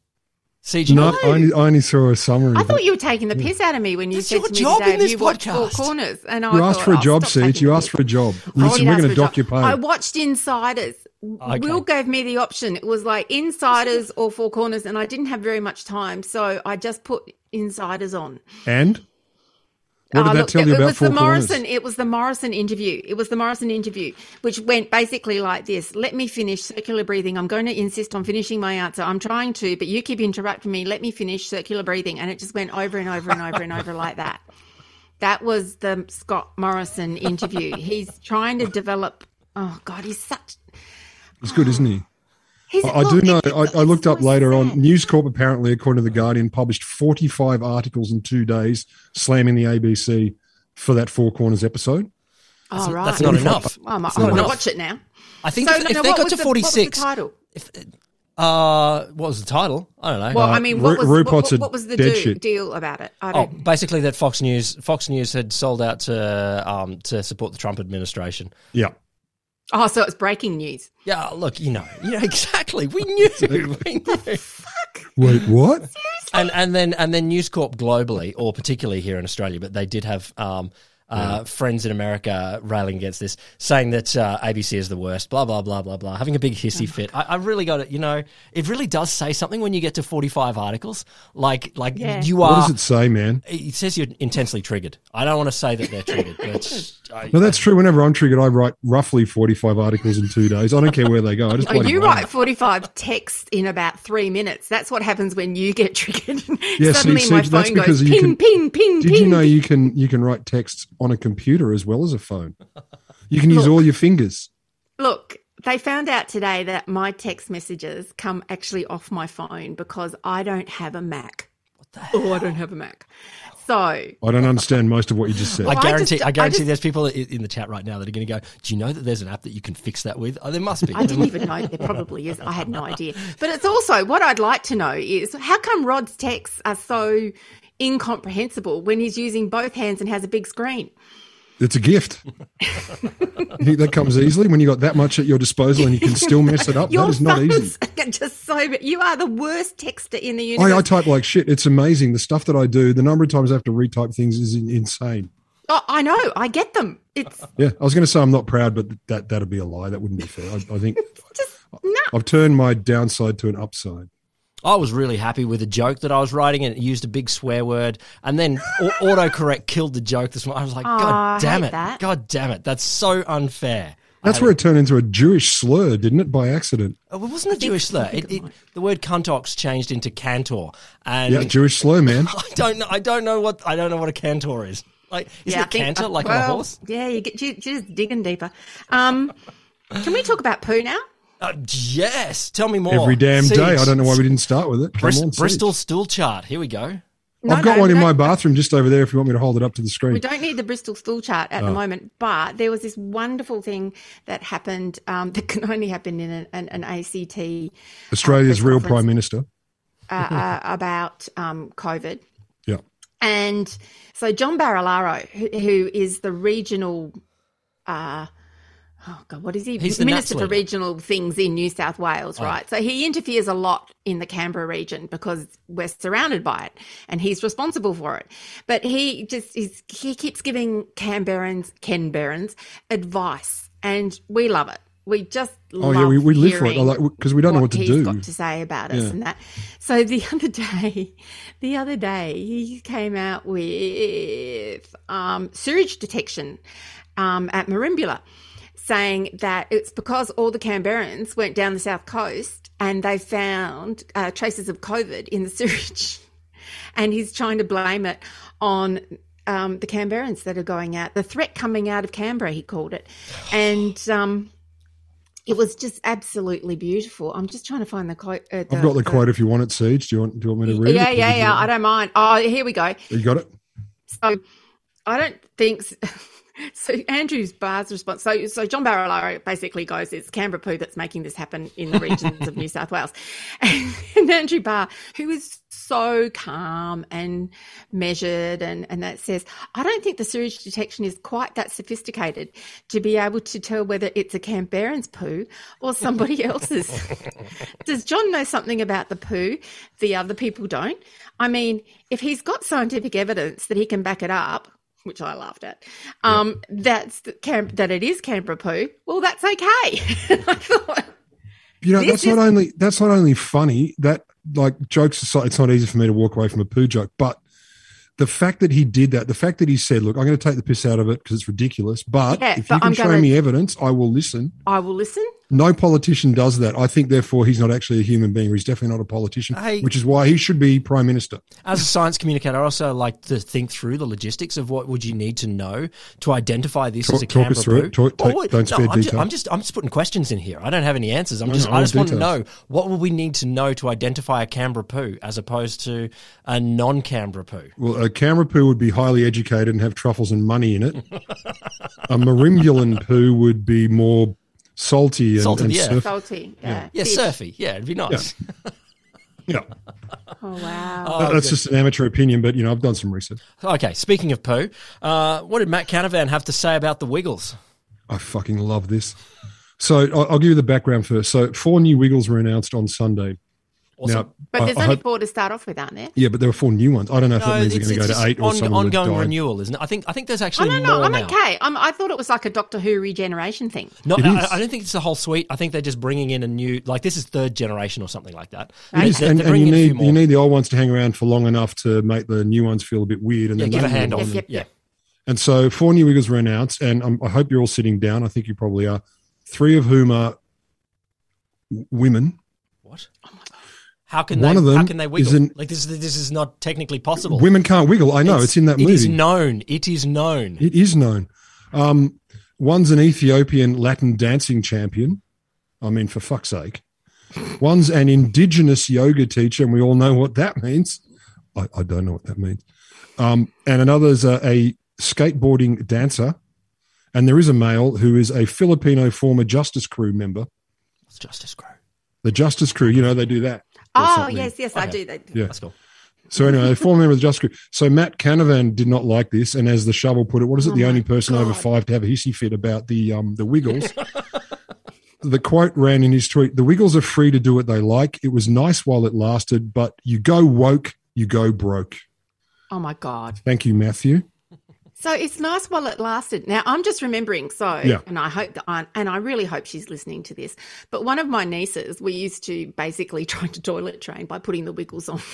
CG? no, I only, I only saw a summary. I of thought you were taking the piss out of me when you That's said your to me job today, in this you watched Four podcast. Corners, and I You asked thought, for a oh, job, stop taking Siege. You the asked piss. for a job. I Listen, did we're ask going to for a dock your job. I watched Insiders. Okay. Will gave me the option. It was like Insiders or Four Corners, and I didn't have very much time, so I just put Insiders on. And what did Uh, that look, tell it, you about was Four the Corners? Morrison. It was the Morrison interview. It was the Morrison interview, which went basically like this: "Let me finish circular breathing. I'm going to insist on finishing my answer. I'm trying to, but you keep interrupting me. Let me finish circular breathing." And it just went over and over and over and over like that. That was the Scott Morrison interview. He's trying to develop. Oh God, he's such. It's good, isn't he? He's, I, I do know. I, I looked up so later on. News Corp apparently, according to the Guardian, published 45 articles in two days, slamming the ABC for that Four Corners episode. Oh right, that's not enough. Well, I might, It's I not want to watch it now. I think So, if, no, if no, they got was to the- what was the 46, title? if, uh, what was the title? I don't know. Well, Uh, I mean, what Ru- was, what, what, what was the do, deal about it? I Oh, don't. basically that Fox News Fox News had sold out to um, to support the Trump administration. Yeah. Oh, so it's breaking news. Yeah, look, you know, you know exactly. We knew, we knew. Wait, what? Seriously? and and then and then News Corp globally, or particularly here in Australia, but they did have um, uh, friends in America railing against this, saying that uh, ABC is the worst, blah, blah, blah, blah, blah, having a big hissy fit. I, I really got it. You know, it really does say something when you get to 45 articles. Like, like Yeah. you are. What does it say, man? It says you're intensely triggered. I don't want to say that they're triggered, but I, No, that's true. Whenever I'm triggered, I write roughly 45 articles in two days. I don't care where they go. I just Oh, you write write 45 texts in about three minutes. That's what happens when you get triggered. Yeah, see- Suddenly see, my phone because goes you ping, can- ping, ping, Did ping. you know you can you can write texts on a computer as well as a phone? You can use all your fingers. Look, they found out today that my text messages come actually off my phone because I don't have a Mac. What the hell? Oh, I don't have a Mac. So I don't understand most of what you just said. I Well, I guarantee, just- I I guarantee just- there's people in the chat right now that are going to go, Do you know that there's an app that you can fix that with? Oh, there must be. I didn't even know there probably is. I had no idea. But it's also what I'd like to know is how come Rod's texts are so incomprehensible when he's using both hands and has a big screen? It's a gift. you think that comes easily when you got that much at your disposal and you can still mess it up? That is not easy. just so. You are the worst texter in the universe. I, I type like shit. It's amazing. The stuff that I do, the number of times I have to retype things is insane. Oh, I know. I get them. It's Yeah, I was going to say I'm not proud, but that that'd be a lie. That wouldn't be fair. I, I think just no. I've turned my downside to an upside. I was really happy with a joke that I was writing and it used a big swear word, and then au- autocorrect killed the joke this morning. I was like, Aw, God damn hate it. that. God damn it. That's so unfair. That's where it turned into a Jewish slur, didn't it, by accident? Oh, It wasn't a Jewish slur. It, it, the word cuntox changed into cantor, and Yeah, Jewish slur, man. I don't know. I don't know what I don't know what a cantor is. Like, isn't I it think- canter uh, like on a well, horse? Yeah, you get you, you're just digging deeper. Um, can we talk about poo now? Uh, yes. Tell me more. Every damn Siege. day. I don't know why we didn't start with it. Come Bris- on, Bristol stool chart. Here we go. No, I've got no, one in my bathroom just over there if you want me to hold it up to the screen. We don't need the Bristol stool chart at the Oh. moment, but there was this wonderful thing that happened um, that can only happen in an, an, an ACT Australia's press real. Prime Minister. uh, uh, about um, COVID. Yeah. And so John Barilaro, who, who is the regional, uh, oh God, what is he? He's the Minister for. Regional Things in New South Wales, right? So he interferes a lot in the Canberra region because we're surrounded by it and he's responsible for it. But he just is, he keeps giving Canberrans, Canberrans advice and we love it. We just love. Oh, yeah, we- we live for it. I like- 'cause we don't know what to he's do. got to say about us Yeah. and that. So the other day, the other day, he came out with um, sewage detection um, at Merimbula, saying that it's because all the Canberrans went down the south coast and they found uh, traces of COVID in the sewage, and he's trying to blame it on. Um, the Canberrans that are going out, the threat coming out of Canberra, he called it, and um, it was just absolutely beautiful. I'm just trying to find the quote. Uh, I've got the quote if you want it, Siege. Do you want, do you want me to read yeah, it? Yeah, yeah, yeah. I don't mind. Oh, here we go. You got it? So I don't think so. Andrew's Barr's response. So so John Barilaro basically goes, it's Canberra poo that's making this happen in the regions of New South Wales. And, and Andrew Barr, who is so calm and measured and, and that says, I don't think the sewage detection is quite that sophisticated to be able to tell whether it's a Canberran's poo or somebody else's. Does John know something about the poo the other people don't? I mean, if he's got scientific evidence that he can back it up, which I laughed at, um, that's the Cam- that it is Canberra poo. Well, that's okay. I thought, You know, that's not only that's not only funny. That like jokes aside, it's not easy for me to walk away from a poo joke, but the fact that he did that, the fact that he said, "Look, I'm going to take the piss out of it because it's ridiculous," but Yeah, if but you can I'm show gonna- me evidence, I will listen. I will listen. No politician does that. I think, therefore, he's not actually a human being. He's definitely not a politician, Hey- which is why he should be prime minister. As a science communicator, I also like to think through the logistics of what would you need to know to identify this Talk- as a talk Canberra us through poo. it. Talk- take- wait, don't spare I'm just, detail. I'm just I'm just putting questions in here. I don't have any answers. I'm No, just no, I I just want want to know what will we need to know to identify a Canberra poo as opposed to a non-Canberra poo. Well, a Canberra poo would be highly educated and have truffles and money in it. a Merimbulan poo would be more salty and, Salted, and yeah. surf- Salty. Yeah. Yeah, Fish. surfy. Yeah, it'd be nice. Yeah, Oh, wow. Oh, That- that's good. just an amateur opinion, but you know I've done some research. Okay, speaking of poo, uh, what did Matt Canavan have to say about the Wiggles? I fucking love this. So I'll, I'll give you the background first. So four new Wiggles were announced on Sunday. Awesome. But there's I only hope- four to start off with, aren't there? yeah, but there are four new ones. I don't know if No, that means it's, they're going to go to just eight or something. ongoing die. renewal, isn't it? I think I think there's Oh actually no, more no, I'm now. okay. I'm, I thought it was like a Doctor Who regeneration thing. No, It I. I don't think it's the whole suite. I think they're just bringing in a new, like this is third generation or something like that. Right. They're- Yes, they're and, and you bringing in a few need more. you need the old ones to hang around for long enough to make the new ones feel a bit weird and yeah, then give a they hand on. off. Yep, yep, yeah. yep. And so four new Wiggles were announced, and um, I hope you're all sitting down. I think you probably are. Three of whom are women. What? How can One they? of them how can they wiggle? an- like this? is- This is not technically possible. Women can't wiggle. I know it's, in that movie. It is known. It is known. It is known. Um, one's an Ethiopian Latin dancing champion. I mean, for fuck's sake. One's an indigenous yoga teacher, and we all know what that means. I, I don't know what that means. Um, and another's a, a skateboarding dancer. And there is a male who is a Filipino former Justice Crew member. It's Justice Crew. The Justice Crew, you know, they do that. Or Oh something. yes, yes, I do. They, Yeah. That's cool. So anyway, a former member of the Justice Crew. So Matt Canavan did not like this, and as the shovel put it, what is it? Oh the only person over five to have a hissy fit about the um the Wiggles. the quote ran in his tweet: "The Wiggles are free to do what they like. It was nice while it lasted, but you go woke, you go broke." Oh my god. Thank you, Matthew. So it's nice while it lasted. Now I'm just remembering. So, Yeah. and I hope that I and I really hope she's listening to this. But one of my nieces, we used to basically try to toilet train by putting the wiggles on.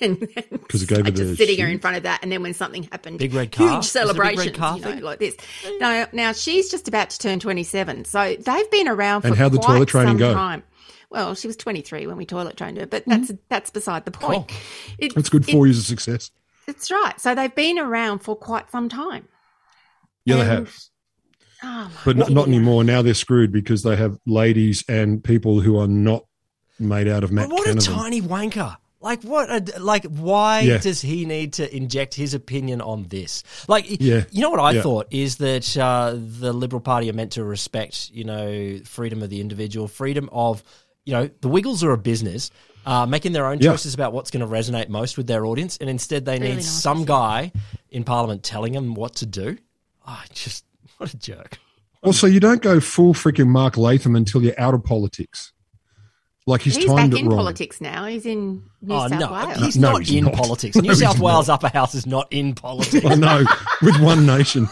And, 'Cause it gave her just the sitting her in front of that, and then when something happened, Big red car? huge Is it a big red car you know, thing? like this. No, now she's just about to turn twenty-seven, so they've been around for And how'd the quite toilet training some go? time. Well, she was twenty-three when we toilet trained her, but mm-hmm. that's that's beside the point. Cool. It- That's good it- four years of success. That's right. So they've been around for quite some time. Yeah, they have, Oh but not, not anymore. Now they're screwed because they have ladies and people who are not made out of Matt But what Canavan. a tiny wanker. Like what? A, like why Yeah. does he need to inject his opinion on this? Like, Yeah. you know what I Yeah. thought is that uh, the Liberal Party are meant to respect, you know, freedom of the individual, freedom of, you know, the Wiggles are a business. Uh, making their own Yeah. choices about what's going to resonate most with their audience, and instead they Really need nice. some guy in Parliament telling them what to do. Oh, just what a jerk! Also, you don't go full freaking Mark Latham until you're out of politics. Like he's, He's timed back it in wrong. politics now. He's in New oh South no, Wales. he's No, not he's in not. politics. No, New he's South not. Wales Upper House is not in politics. I know, with one nation.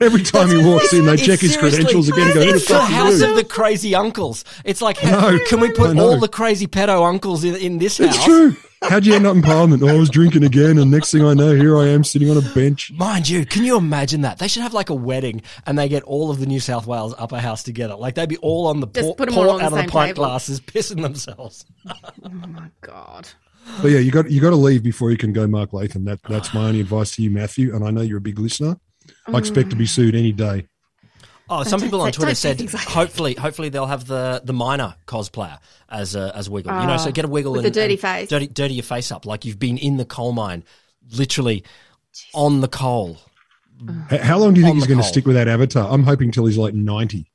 Every time he walks in, they It's check his credentials again and go, who the It's the fuck are house you? of the crazy uncles. It's like, know. can we put all the crazy pedo uncles in, in this house? It's true. How'd you end up in Parliament? Oh, I was drinking again, and next thing I know, here I am sitting on a bench. Mind you, can you imagine that? They should have like a wedding and they get all of the New South Wales upper house together. Like they'd be all on the Just pour, put 'em pour all on the out of the same pint table. glasses, pissing themselves. Oh my god. But yeah, you got you got to leave before you can go, Mark Latham. That that's my only advice to you, Matthew. And I know you're a big listener. I expect to be mm. sued any day. Oh, some people on Twitter said things like hopefully, hopefully they'll have the the miner cosplayer as a, as Wiggle. you know, so get a Wiggle with and, the dirty and face. dirty, dirty your face up like you've been in the coal mine, literally on the coal. How long do you think he's going to stick with that avatar? I'm hoping till he's like 90.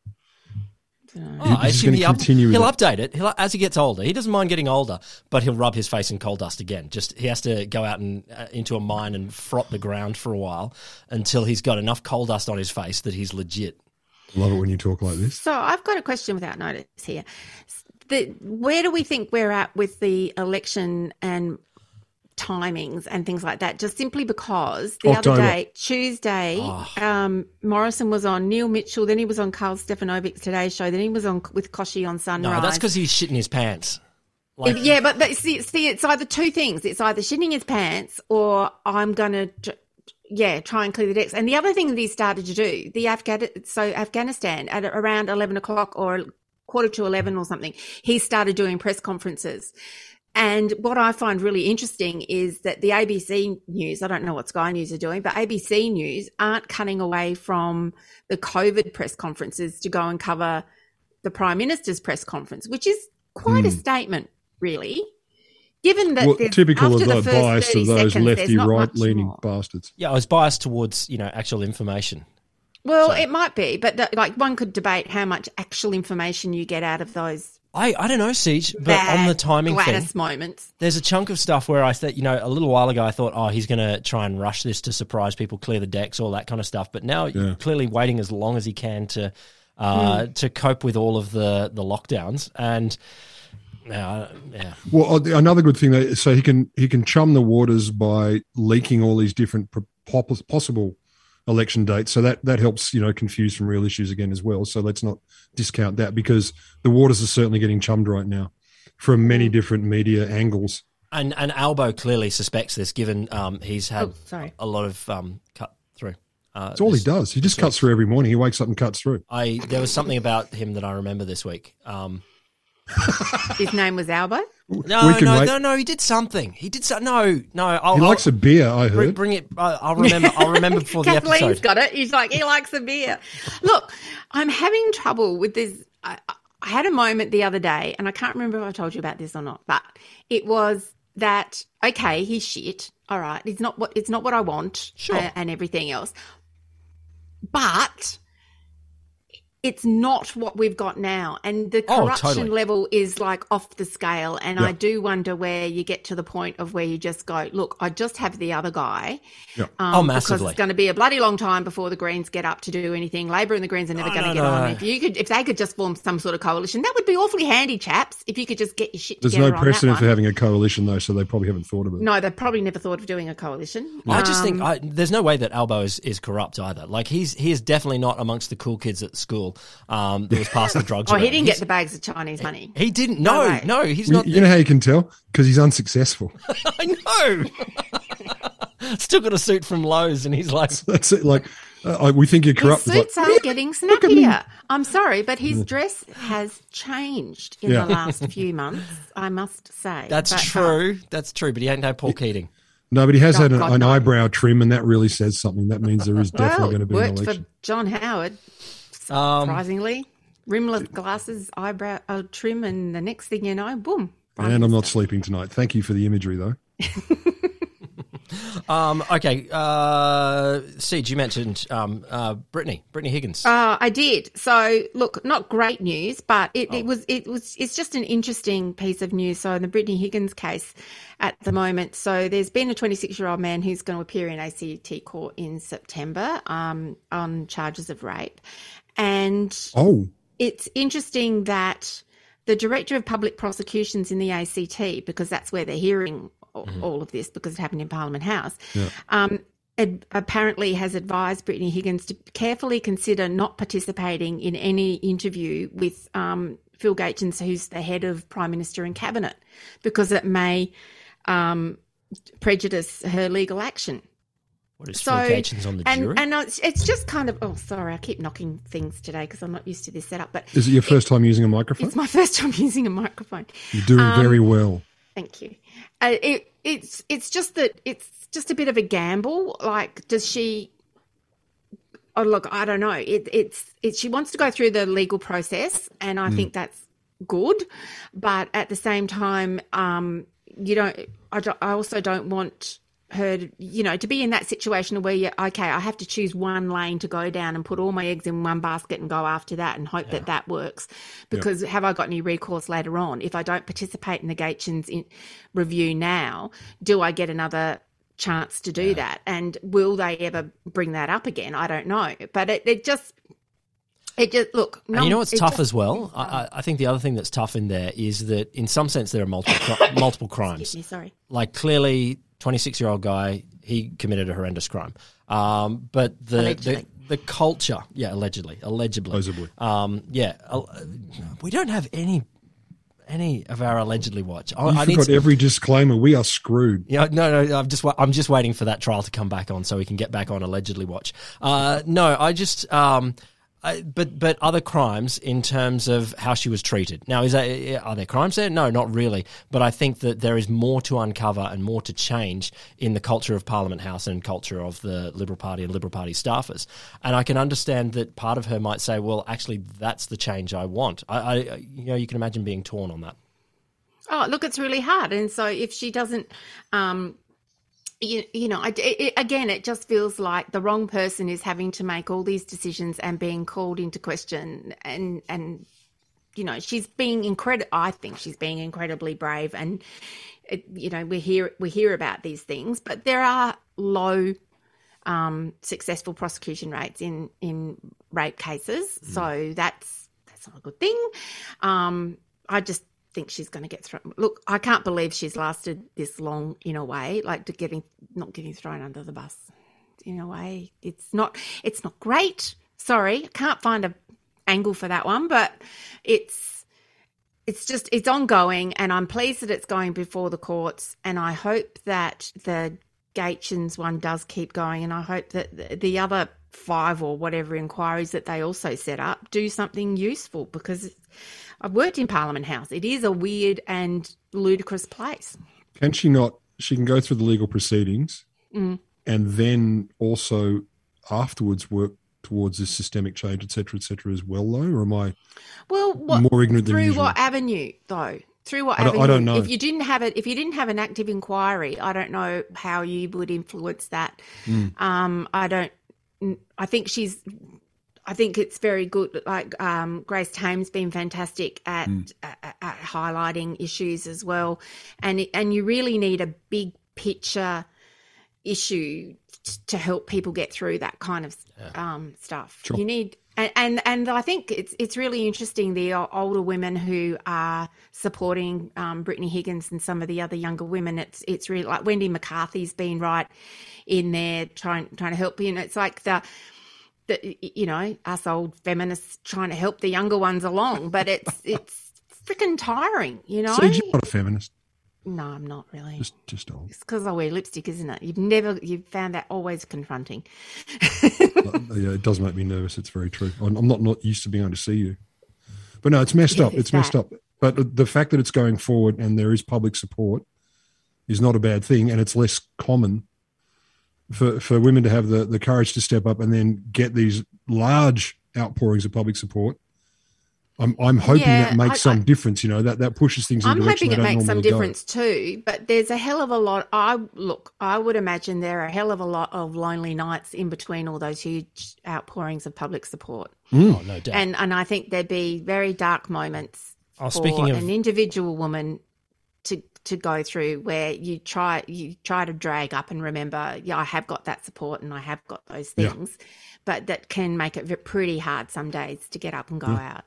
Oh, I He's assume gonna he up, continue with he'll it. update it he'll, as he gets older. He doesn't mind getting older, but he'll rub his face in coal dust again. Just he has to go out and uh, into a mine and frot the ground for a while until he's got enough coal dust on his face that he's legit. Love it when you talk like this. So I've got a question without notice here. The, where do we think we're at with the election and timings and things like that? Just simply because the October. other day, Tuesday, um, Morrison was on Neil Mitchell, then he was on Karl Stefanovic's Today Show, then he was on with Kochie on Sunrise. No, that's because he's shitting his pants. Like, yeah, but that, see, see, it's either two things. It's either shitting his pants or I'm going to, yeah, try and clear the decks. And the other thing that he started to do, the Afghan, so Afghanistan at around 11 o'clock or quarter to 11 or something, he started doing press conferences. And what I find really interesting is that the ABC News, I don't know what Sky News are doing, but ABC News aren't cutting away from the COVID press conferences to go and cover the Prime Minister's press conference, which is quite a hmm. statement, really. Given that. Well, there's- typical after of the the bias of those seconds, lefty, right-leaning bastards. yeah, I was biased towards you know actual information. Well, it might be, but th- like one could debate how much actual information you get out of those I, I don't know, Siege, but bad on the timing Gladys thing, moments. there's a chunk of stuff where I thought, you know, a little while ago I thought, oh, he's going to try and rush this to surprise people, clear the decks, all that kind of stuff. But now Yeah. clearly waiting as long as he can to uh, Hmm. to cope with all of the the lockdowns and. Yeah, yeah. Well, uh, another good thing that so he can he can chum the waters by leaking all these different possible election dates. So that that helps you know confuse some real issues again as well. So let's not discount that because the waters are certainly getting chummed right now from many different media angles. And and Albo clearly suspects this, given um, he's had Oh, sorry. a lot of um, cut through. Uh, That's all he does. He just cuts through every morning. He wakes up and cuts through. I there was something about him that I remember this week. Um, His name was Albo. no, no, wait. no, no. He did something. He did so. No, no. I'll, He I'll- likes a beer. I bring, heard. bring it. I- I'll remember. I'll remember before the Kathleen's episode. got it. He's like, he likes a beer. Look, I'm having trouble with this. I, I had a moment the other day, and I can't remember if I told you about this or not, but it was that okay, he's shit. All right, it's not what it's not what I want, Sure. uh, and everything else. But it's not what we've got now, and the Oh, corruption totally. level is like off the scale. And Yeah. I do wonder where you get to the point of where you just go, look, I just have the other guy. Yeah. Um, Oh, Because it's going to be a bloody long time before the Greens get up to do anything. Labor and the Greens are never No, going to no, get no, on. If you could, if they could just form some sort of coalition, that would be awfully handy, chaps. If you could just get your shit There's together no precedent that for having a coalition though, so they probably haven't thought of it. No, they've probably never thought of doing a coalition. I just think Um, I, there's no way that Albo is, is corrupt either. Like he's he is definitely not amongst the cool kids at school um, that was passing the drugs. Oh, he didn't He's- get the bags of Chinese money. He didn't. No No, no, he's not. you know how you can tell because he's unsuccessful. I know. Still got a suit from Lowe's, and he's like, That's it. Like uh, we think you're His corrupt. Like, suits are getting snappier. I'm sorry, but his dress has changed in Yeah. the last few months. I must say. "That's But, uh, true. That's true." But he ain't no Paul Keating. no, but he has Oh, had an, God, an no. eyebrow trim, and that really says something. That means there is definitely well, going to be an worked election. for John Howard. Um, Surprisingly, rimless glasses, eyebrow uh, trim, and the next thing you know, boom. Prime and I'm not sleeping tonight. Thank you for the imagery, though. Um, okay, uh, Siege, you mentioned um, uh, Brittany, Brittany Higgins. Uh, I did. So, look, not great news, but it, Oh. it was it was it's just an interesting piece of news. So, in the Brittany Higgins case, at the moment, so there's been a 26 year old man who's going to appear in ACT court in September um, on charges of rape, and Oh, it's interesting that the director of public prosecutions in the ACT, because that's where they're hearing a- all of this, because it happened in Parliament House, um, ad- apparently has advised Brittany Higgins to carefully consider not participating in any interview with um, Phil Gaetjens, who's the head of Prime Minister and Cabinet, because it may um, prejudice her legal action. What is So, Phil on the and, jury? and it's, it's just kind of, oh, sorry, I keep knocking things today because I'm not used to this setup, but is it your first time using a microphone? it's my first time using a microphone. You're doing um, very well. Thank you. Uh, it, it's it's just that it's just a bit of a gamble. Like, does she? Oh, look, I don't know. It, it's it. She wants to go through the legal process, and I think that's good. But at the same time, um, you don't. I, don't, I also don't want to, you know, to be in that situation where you okay, I have to choose one lane to go down and put all my eggs in one basket and go after that and hope that that works. Because have I got any recourse later on if I don't participate in the Gaetjens in review now? Do I get another? chance to do that and will they ever bring that up again i don't know but it, it just it just look you know what's tough just- as well? I, I- I think the other thing that's tough in there is that, in some sense, there are multiple multiple crimes. Me, sorry Like clearly, twenty six year old guy, he committed a horrendous crime. Um, but the, the the culture, yeah, allegedly, allegedly, Allegedly. um, yeah, uh, we don't have any any of our allegedly watch. I, You I need forgot to- every disclaimer. We are screwed. yeah, no, no. I'm just I'm just waiting for that trial to come back on so we can get back on allegedly watch. Uh, no, I just um, I, but but other crimes in terms of how she was treated. Now, is that are there crimes there? No, not really. But I think that there is more to uncover and more to change in the culture of Parliament House and culture of the Liberal Party and Liberal Party staffers. And I can understand that part of her might say, "Well, actually, that's the change I want." I, I you know, you can imagine being torn on that. Oh, look, it's really hard. And so if she doesn't, um, you, you know, I, it, it- again, it just feels like the wrong person is having to make all these decisions and being called into question. And, and, you know, she's being incredible. I think she's being incredibly brave. And, it, you know, we hear, we hear about these things, but there are low, um, successful prosecution rates in, in rape cases. So that's, that's not a good thing. Um, I just think she's going to get thrown. Look, I can't believe she's lasted this long in a way, like to getting not getting thrown under the bus. In a way, it's not it's not great. Sorry, I can't find a angle for that one, but it's it's just it's ongoing, and I'm pleased that it's going before the courts, and I hope that the Gaetjens one does keep going, and I hope that the, the other five or whatever inquiries that they also set up do something useful because I've worked in Parliament House. It is a weird and ludicrous place. Can she not? She can go through the legal proceedings Mm. and then also afterwards work towards this systemic change, et cetera, et cetera, as well, though? Or am I Well, what, more ignorant than through what avenue though? Through what I avenue? I don't know. If you didn't have it, if you didn't have an active inquiry, I don't know how you would influence that. Mm. Um, I don't. I think she's. I think it's very good. Like um, Grace Tame's been fantastic at, Mm. at, at highlighting issues as well, and it- and you really need a big picture issue t- to help people get through that kind of um, stuff. Sure. You need. And, and and I think it's it's really interesting the older women who are supporting um, Brittany Higgins and some of the other younger women. It's it's really like Wendy McCarthy's been right in there trying trying to help. You know, it's like the the you know us old feminists trying to help the younger ones along, but it's it's freaking tiring. You know. So you're not a feminist, No, I'm not really. just just old. It's because I wear lipstick, isn't it? You've never you've found that always confronting. yeah, it does make me nervous. It's very true. I'm I'm not not used to being able to see you, but no, it's messed Yeah, up. it's It's messed up. But the fact that it's going forward and there is public support is not a bad thing, and it's less common for for women to have the the courage to step up and then get these large outpourings of public support. I'm I'm hoping Yeah, that makes I- some I- difference. You know that that pushes things. In I'm direction hoping it don't makes some normally go. difference too, but there's a hell of a lot. I look, I would imagine there are a hell of a lot of lonely nights in between all those huge outpourings of public support, mm. Oh, no doubt. and and I think there'd be very dark moments Oh, for speaking of- an individual woman to to go through where you try you try to drag up and remember, yeah, I have got that support and I have got those Yeah. things, but that can make it pretty hard some days to get up and go out.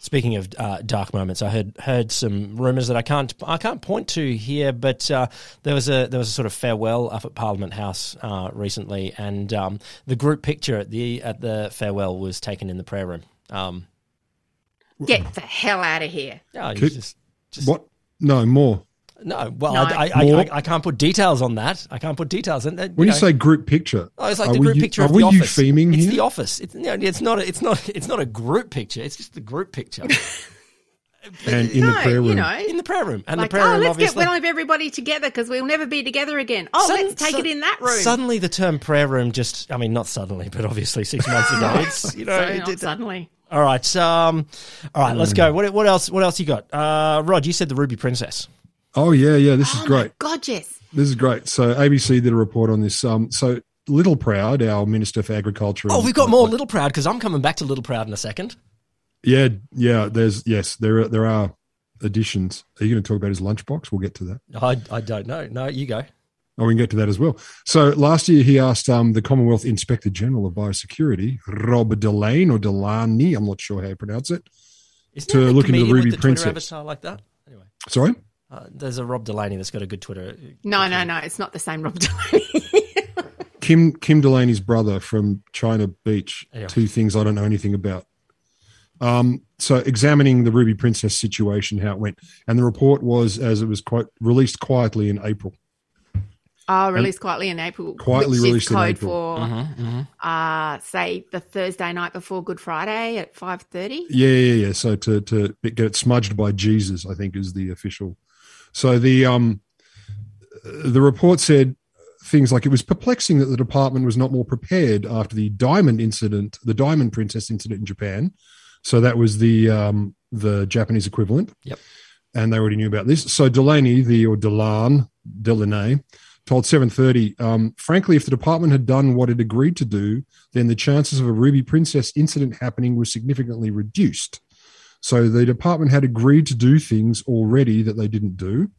Speaking of uh, dark moments, I heard heard some rumours that I can't I can't point to here, but uh, there was a there was a sort of farewell up at Parliament House uh, recently, and um, the group picture at the at the farewell was taken in the prayer room. Um, Get the hell out of here. yeah, you Could- just, just What? No more. No. Well, No. I, I, I, I, I can't put details on that. I can't put details. And uh, When you know, say group picture, Oh, it's like the group u- picture are of we the office. eupheming it's here? the office. It's, you know, it's not. A, it's not. It's not a group picture. It's just the group picture and in the prayer room. you know, in the prayer room. And like, the prayer oh, room, let's get obviously. one of everybody together because we'll never be together again. Oh, Sudden- let's take su- it in that room. Suddenly, the term prayer room just, I mean, not suddenly, but obviously six months ago. It's, you know, So, it- not it- suddenly. all right. Um, all right, let's go. What, what else? What else you got? Uh, Rod, you said the Ruby Princess. Oh yeah, yeah. This is Oh, great. my God, yes. This is great. So ABC did a report on this. Um, so Littleproud, our Minister for Agriculture. Oh, we've got more Littleproud because I'm coming back to Littleproud in a second. Yeah, yeah. There's yes, there are, there are additions. Are you going to talk about his lunchbox? We'll get to that. I, I don't know. No, you go. Oh, we can get to that as well. So last year he asked um, the Commonwealth Inspector General of Biosecurity, Rob Delane or Delany, I'm not sure how you pronounce it. Isn't To there a look into the Ruby the Twitter Princess. avatar like that? Anyway, Sorry. Uh, there's a Rob Delaney that's got a good Twitter. No, no, no. It's not the same Rob Delaney. Kim Kim Delaney's brother from China Beach. Yeah. Two things I don't know anything about. Um, so examining the Ruby Princess situation, how it went, and the report was as it was quite released quietly in April. oh, released quietly in April. Quietly which released is in code April. for, Mm-hmm, uh, say, the Thursday night before Good Friday at 5.30. Yeah, yeah, yeah. So to to get it smudged by Jesus, I think is the official. So the um the report said things like it was perplexing that the department was not more prepared after the diamond incident, the diamond princess incident in Japan. So that was the um the Japanese equivalent. Yep. And they already knew about this. So Delaney, the or Delan, Delaney, told 730, um, frankly, if the department had done what it agreed to do, then the chances of a Ruby Princess incident happening were significantly reduced. So the department had agreed to do things already that they didn't do.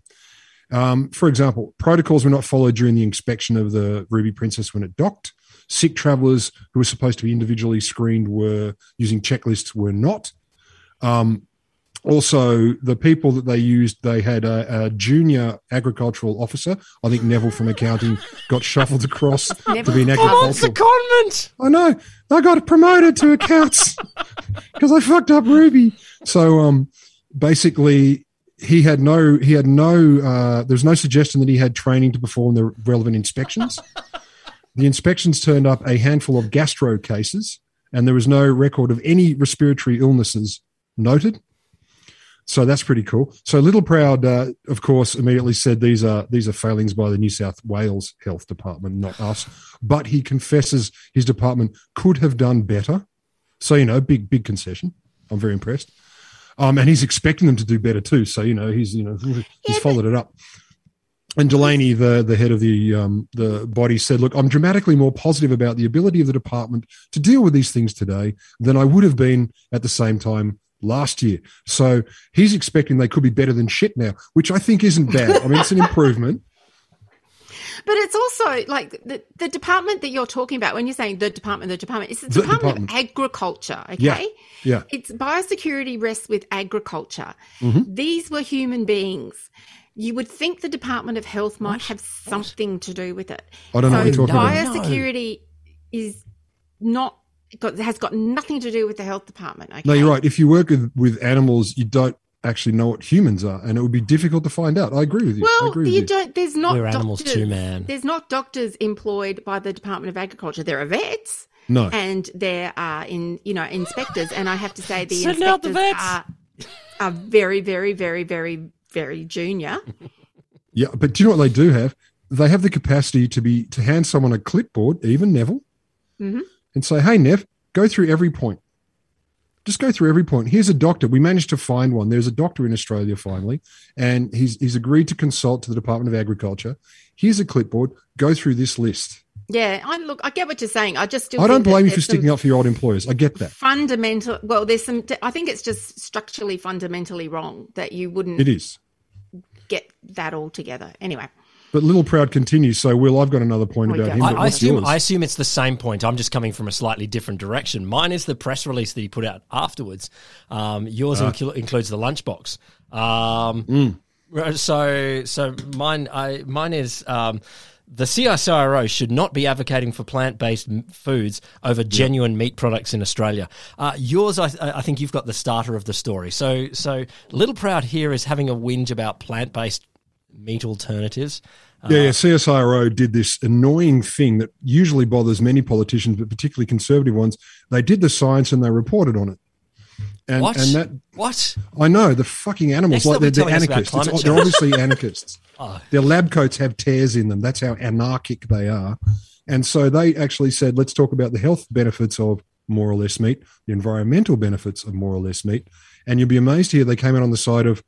Um, for example, protocols were not followed during the inspection of the Ruby Princess when it docked. Sick travelers who were supposed to be individually screened were using checklists were not. Um, Also, the people that they used, they had a, a junior agricultural officer. I think Neville from accounting got shuffled across to be an I'm on agricultural. secondment. I know. I got promoted to accounts because I fucked up Ruby. So, um, basically, he had no, he had no, uh, there's no suggestion that he had training to perform the relevant inspections. the inspections turned up a handful of gastro cases, and there was no record of any respiratory illnesses noted. So that's pretty cool. So Littleproud, uh, of course, immediately said these are these are failings by the New South Wales Health Department, not us. But he confesses his department could have done better. So you know, big big concession. I'm very impressed. Um, and he's expecting them to do better too. So you know, he's you know he's followed it up. And Delaney, the the head of the um, the body, said, "Look, I'm dramatically more positive about the ability of the department to deal with these things today than I would have been at the same time last year." So he's expecting they could be better than shit now, which I think isn't bad. I mean, it's an improvement. But it's also like the, the department that you're talking about when you're saying the department, the department, it's the, The Department, department. of Agriculture, okay? Yeah, yeah. It's biosecurity rests with agriculture. Mm-hmm. These were human beings. You would think the Department of Health might have something to do with it. I don't know what so you're talking about. biosecurity is not got has got nothing to do with the health department. Okay? No, you're right. If you work with, with animals, you don't actually know what humans are, and it would be difficult to find out. I agree with you. I Well, agree with you you. don't. There's not We're animals doctors, too, man. There's not doctors employed by the Department of Agriculture. There are vets. No. and there are in you know inspectors, and I have to say the Send out the inspectors vets. are are very, very, very, very, very junior. Yeah, but do you know what they do have? They have the capacity to be to hand someone a clipboard, even Neville, Mhm. And say, "Hey, Nev, go through every point. Just go through every point. Here's a doctor. We managed to find one. There's a doctor in Australia finally, and he's he's agreed to consult to the Department of Agriculture. Here's a clipboard. Go through this list. Yeah, I look. I get what you're saying. I just still. I don't blame you for sticking up for your old employers. I get that. Fundamental. Well, there's some. I think it's just structurally, fundamentally wrong that you wouldn't It is. get that all together. Anyway, But Littleproud continues. So, Will, I've got another point Oh, about yeah. him. I, I assume yours? I assume it's the same point. I'm just coming from a slightly different direction. Mine is the press release that he put out afterwards. Um, yours Ah. inclu- includes the lunchbox. Um, Mm. So so mine I mine is. Um, the CSIRO should not be advocating for plant-based m- foods over genuine meat products in Australia. Uh, yours, I, I think you've got the starter of the story. So, so Little Proud here is having a whinge about plant-based meat alternatives. Yeah, yeah. CSIRO did this annoying thing that usually bothers many politicians, but particularly conservative ones. They did the science and they reported on it. And, What? and that what? I know the fucking animals Next like they're, they're anarchists. They're obviously anarchists. Oh. Their lab coats have tears in them. That's how anarchic they are. And so they actually said, let's talk about the health benefits of more or less meat, the environmental benefits of more or less meat. And you'll be amazed here they came out on the side of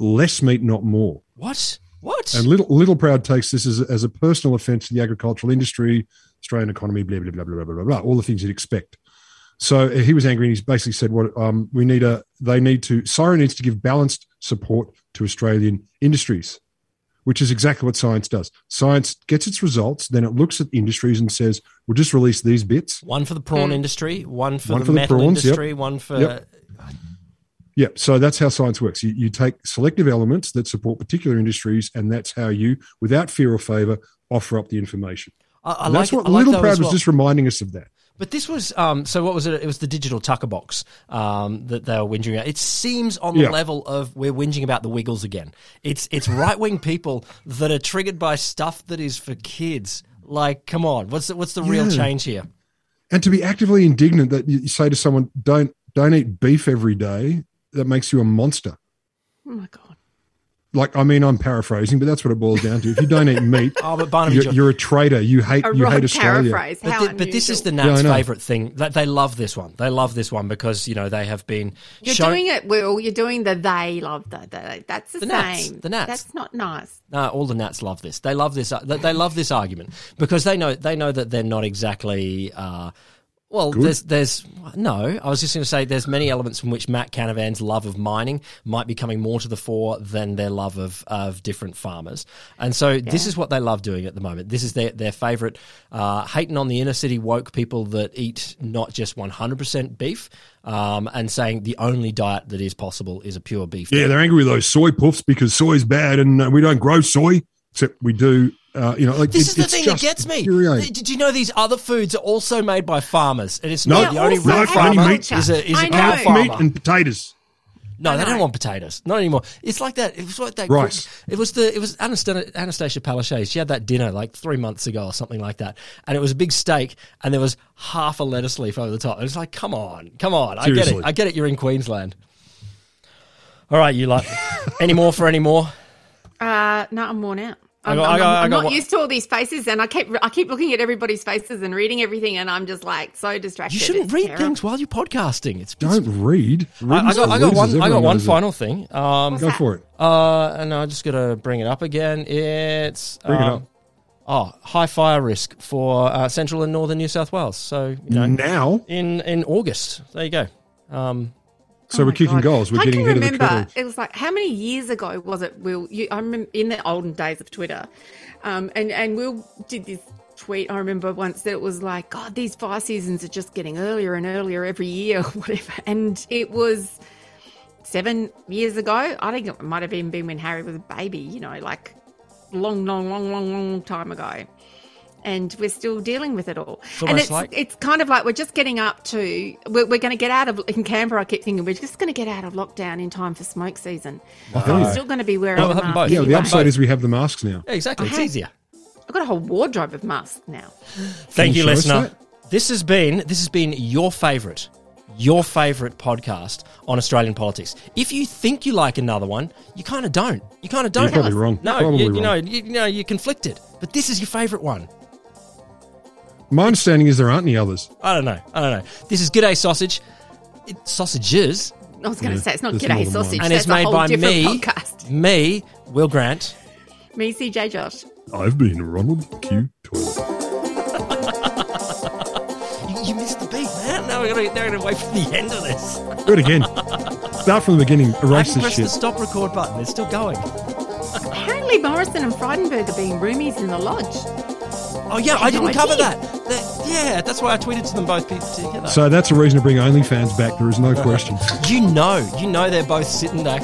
less meat, not more. What? What? And Little Littleproud takes this as, as a personal offence to the agricultural industry, Australian economy, blah blah blah blah blah blah blah, all the things you'd expect. So uh, he was angry, and he basically said, "What um, we need a they need to CSIRO needs to give balanced support to Australian industries, which is exactly what science does. Science gets its results, then it looks at the industries and says, "We'll just release these bits." One for the prawn industry, one for One the for the metal prawns, yep. industry, one for. Yep. Yeah, so that's how science works. You, you take selective elements that support particular industries, and that's how you, without fear or favour, offer up the information. I, I And like that's what I Little that Proud as was just reminding us of that. But this was um, so. What was it? It was the digital tucker box um, that they were whinging about. It seems on the Yeah. level of we're whinging about the Wiggles again. It's it's right wing people that are triggered by stuff that is for kids. Like, come on, what's the, what's the real change here? And to be actively indignant that you say to someone, "Don't don't eat beef every day," that makes you a monster. oh my god. Like, I mean, I'm paraphrasing, but that's what it boils down to. If you don't eat meat, Oh, but Barnaby, you're, Joyce- you're a traitor. You hate A you wrong hate Australia. paraphrase. But, How thi- but this is the unusual. Yeah, I Nats' know. favorite thing. They, they love this one. They love this one because you know they have been. You're shown- doing it, Will. You're doing the they love the, the that's the, The Nats, same. the Nats. That's not nice. No, all the Nats love this. They love this. They they love this argument because they know they know that they're not exactly uh, Well, Good? there's there's no. I was just going to say there's many elements from which Matt Canavan's love of mining might be coming more to the fore than their love of of different farmers, and so this is what they love doing at the moment. This is their their favourite, uh, hating on the inner city woke people that eat not just 100% beef, um, and saying the only diet that is possible is a pure beef. Yeah, diet. they're angry with those soy puffs because soy's bad and uh, we don't grow soy, except we do. Uh, you know, like This it- is the it's thing that gets me. infuriating. Did you know these other foods are also made by farmers, and it's No, not the only also real farmer only meat. is a is I a know. cow Meat farmer. Meat and potatoes. No, they don't want potatoes. Not anymore. It's like that. It was like that. Rice. It was the. It was Annastacia, Annastacia Palaszczuk. She had that dinner like three months ago or something like that, and it was a big steak, and there was half a lettuce leaf over the top. It was like, come on, come on. I get it. I get it. You're in Queensland. All right, you like any more for any more? Uh, no, I'm worn out. I I'm, got- I I'm- got- I I'm got not one- used to all these faces, and I keep I keep looking at everybody's faces and reading everything, and I'm just like so distracted. You shouldn't It's read terrible. things while you're podcasting. It's, it's Don't read. I, I got, I got one. I got one knows it. final thing. Um, Go for it. Uh, and I just got to bring it up again. It's Bring it um, up. Oh, high fire risk for uh, central and northern New South Wales. So you know, Now, in in August. There you go. Um, so Oh we're kicking God. goals. We're I getting can ahead of the remember, curve. It was like how many years ago was it? Will you? I remember in the olden days of Twitter, um, and and Will did this tweet. I remember once that it was like, God, these fire seasons are just getting earlier and earlier every year, or whatever. And it was seven years ago. I think it might have even been when Harry was a baby. You know, like long, long, long, long, long time ago. And we're still dealing with it all. and it's like- it's kind of like we're just getting up to we're, we're going to get out of in Canberra. I keep thinking we're just going to get out of lockdown in time for smoke season. But I'm still going to be wearing Well, a we'll have them mask. both. Yeah, the anyway. upside is we have the masks now. yeah, exactly. It's I had- easier. I've got a whole wardrobe of masks now. Thank you you, listener. This has been this has been your favourite, your favourite podcast on Australian politics. If you think you like another one, you kind of don't. You kind of don't. You're probably wrong. No, Probably you, you wrong. know, you, you know, you're conflicted. But this is your favourite one. My understanding is there aren't any others. I don't know. I don't know. This is G'day eh, Sausage. It, sausages, I was going to Yeah, say it's not there's G'day eh, more than one. Sausage. and That's it's made a whole by different me, podcast. me, Will Grant. Me, CJ Josh. I've been Ronald Q. Toilet. You, you missed the beat, man. Now we're gonna, they're going to wait for the end of this. Do it again. Start from the beginning. I Erase haven't this pressed the stop record button. It's still going. Apparently, Morrison and Frydenberg are being roomies in the lodge. Oh yeah, I I had no didn't cover that. That- Yeah, that's why I tweeted to them both pe- together. So that's a reason to bring OnlyFans back. There is no question. you know, you know they're both sitting back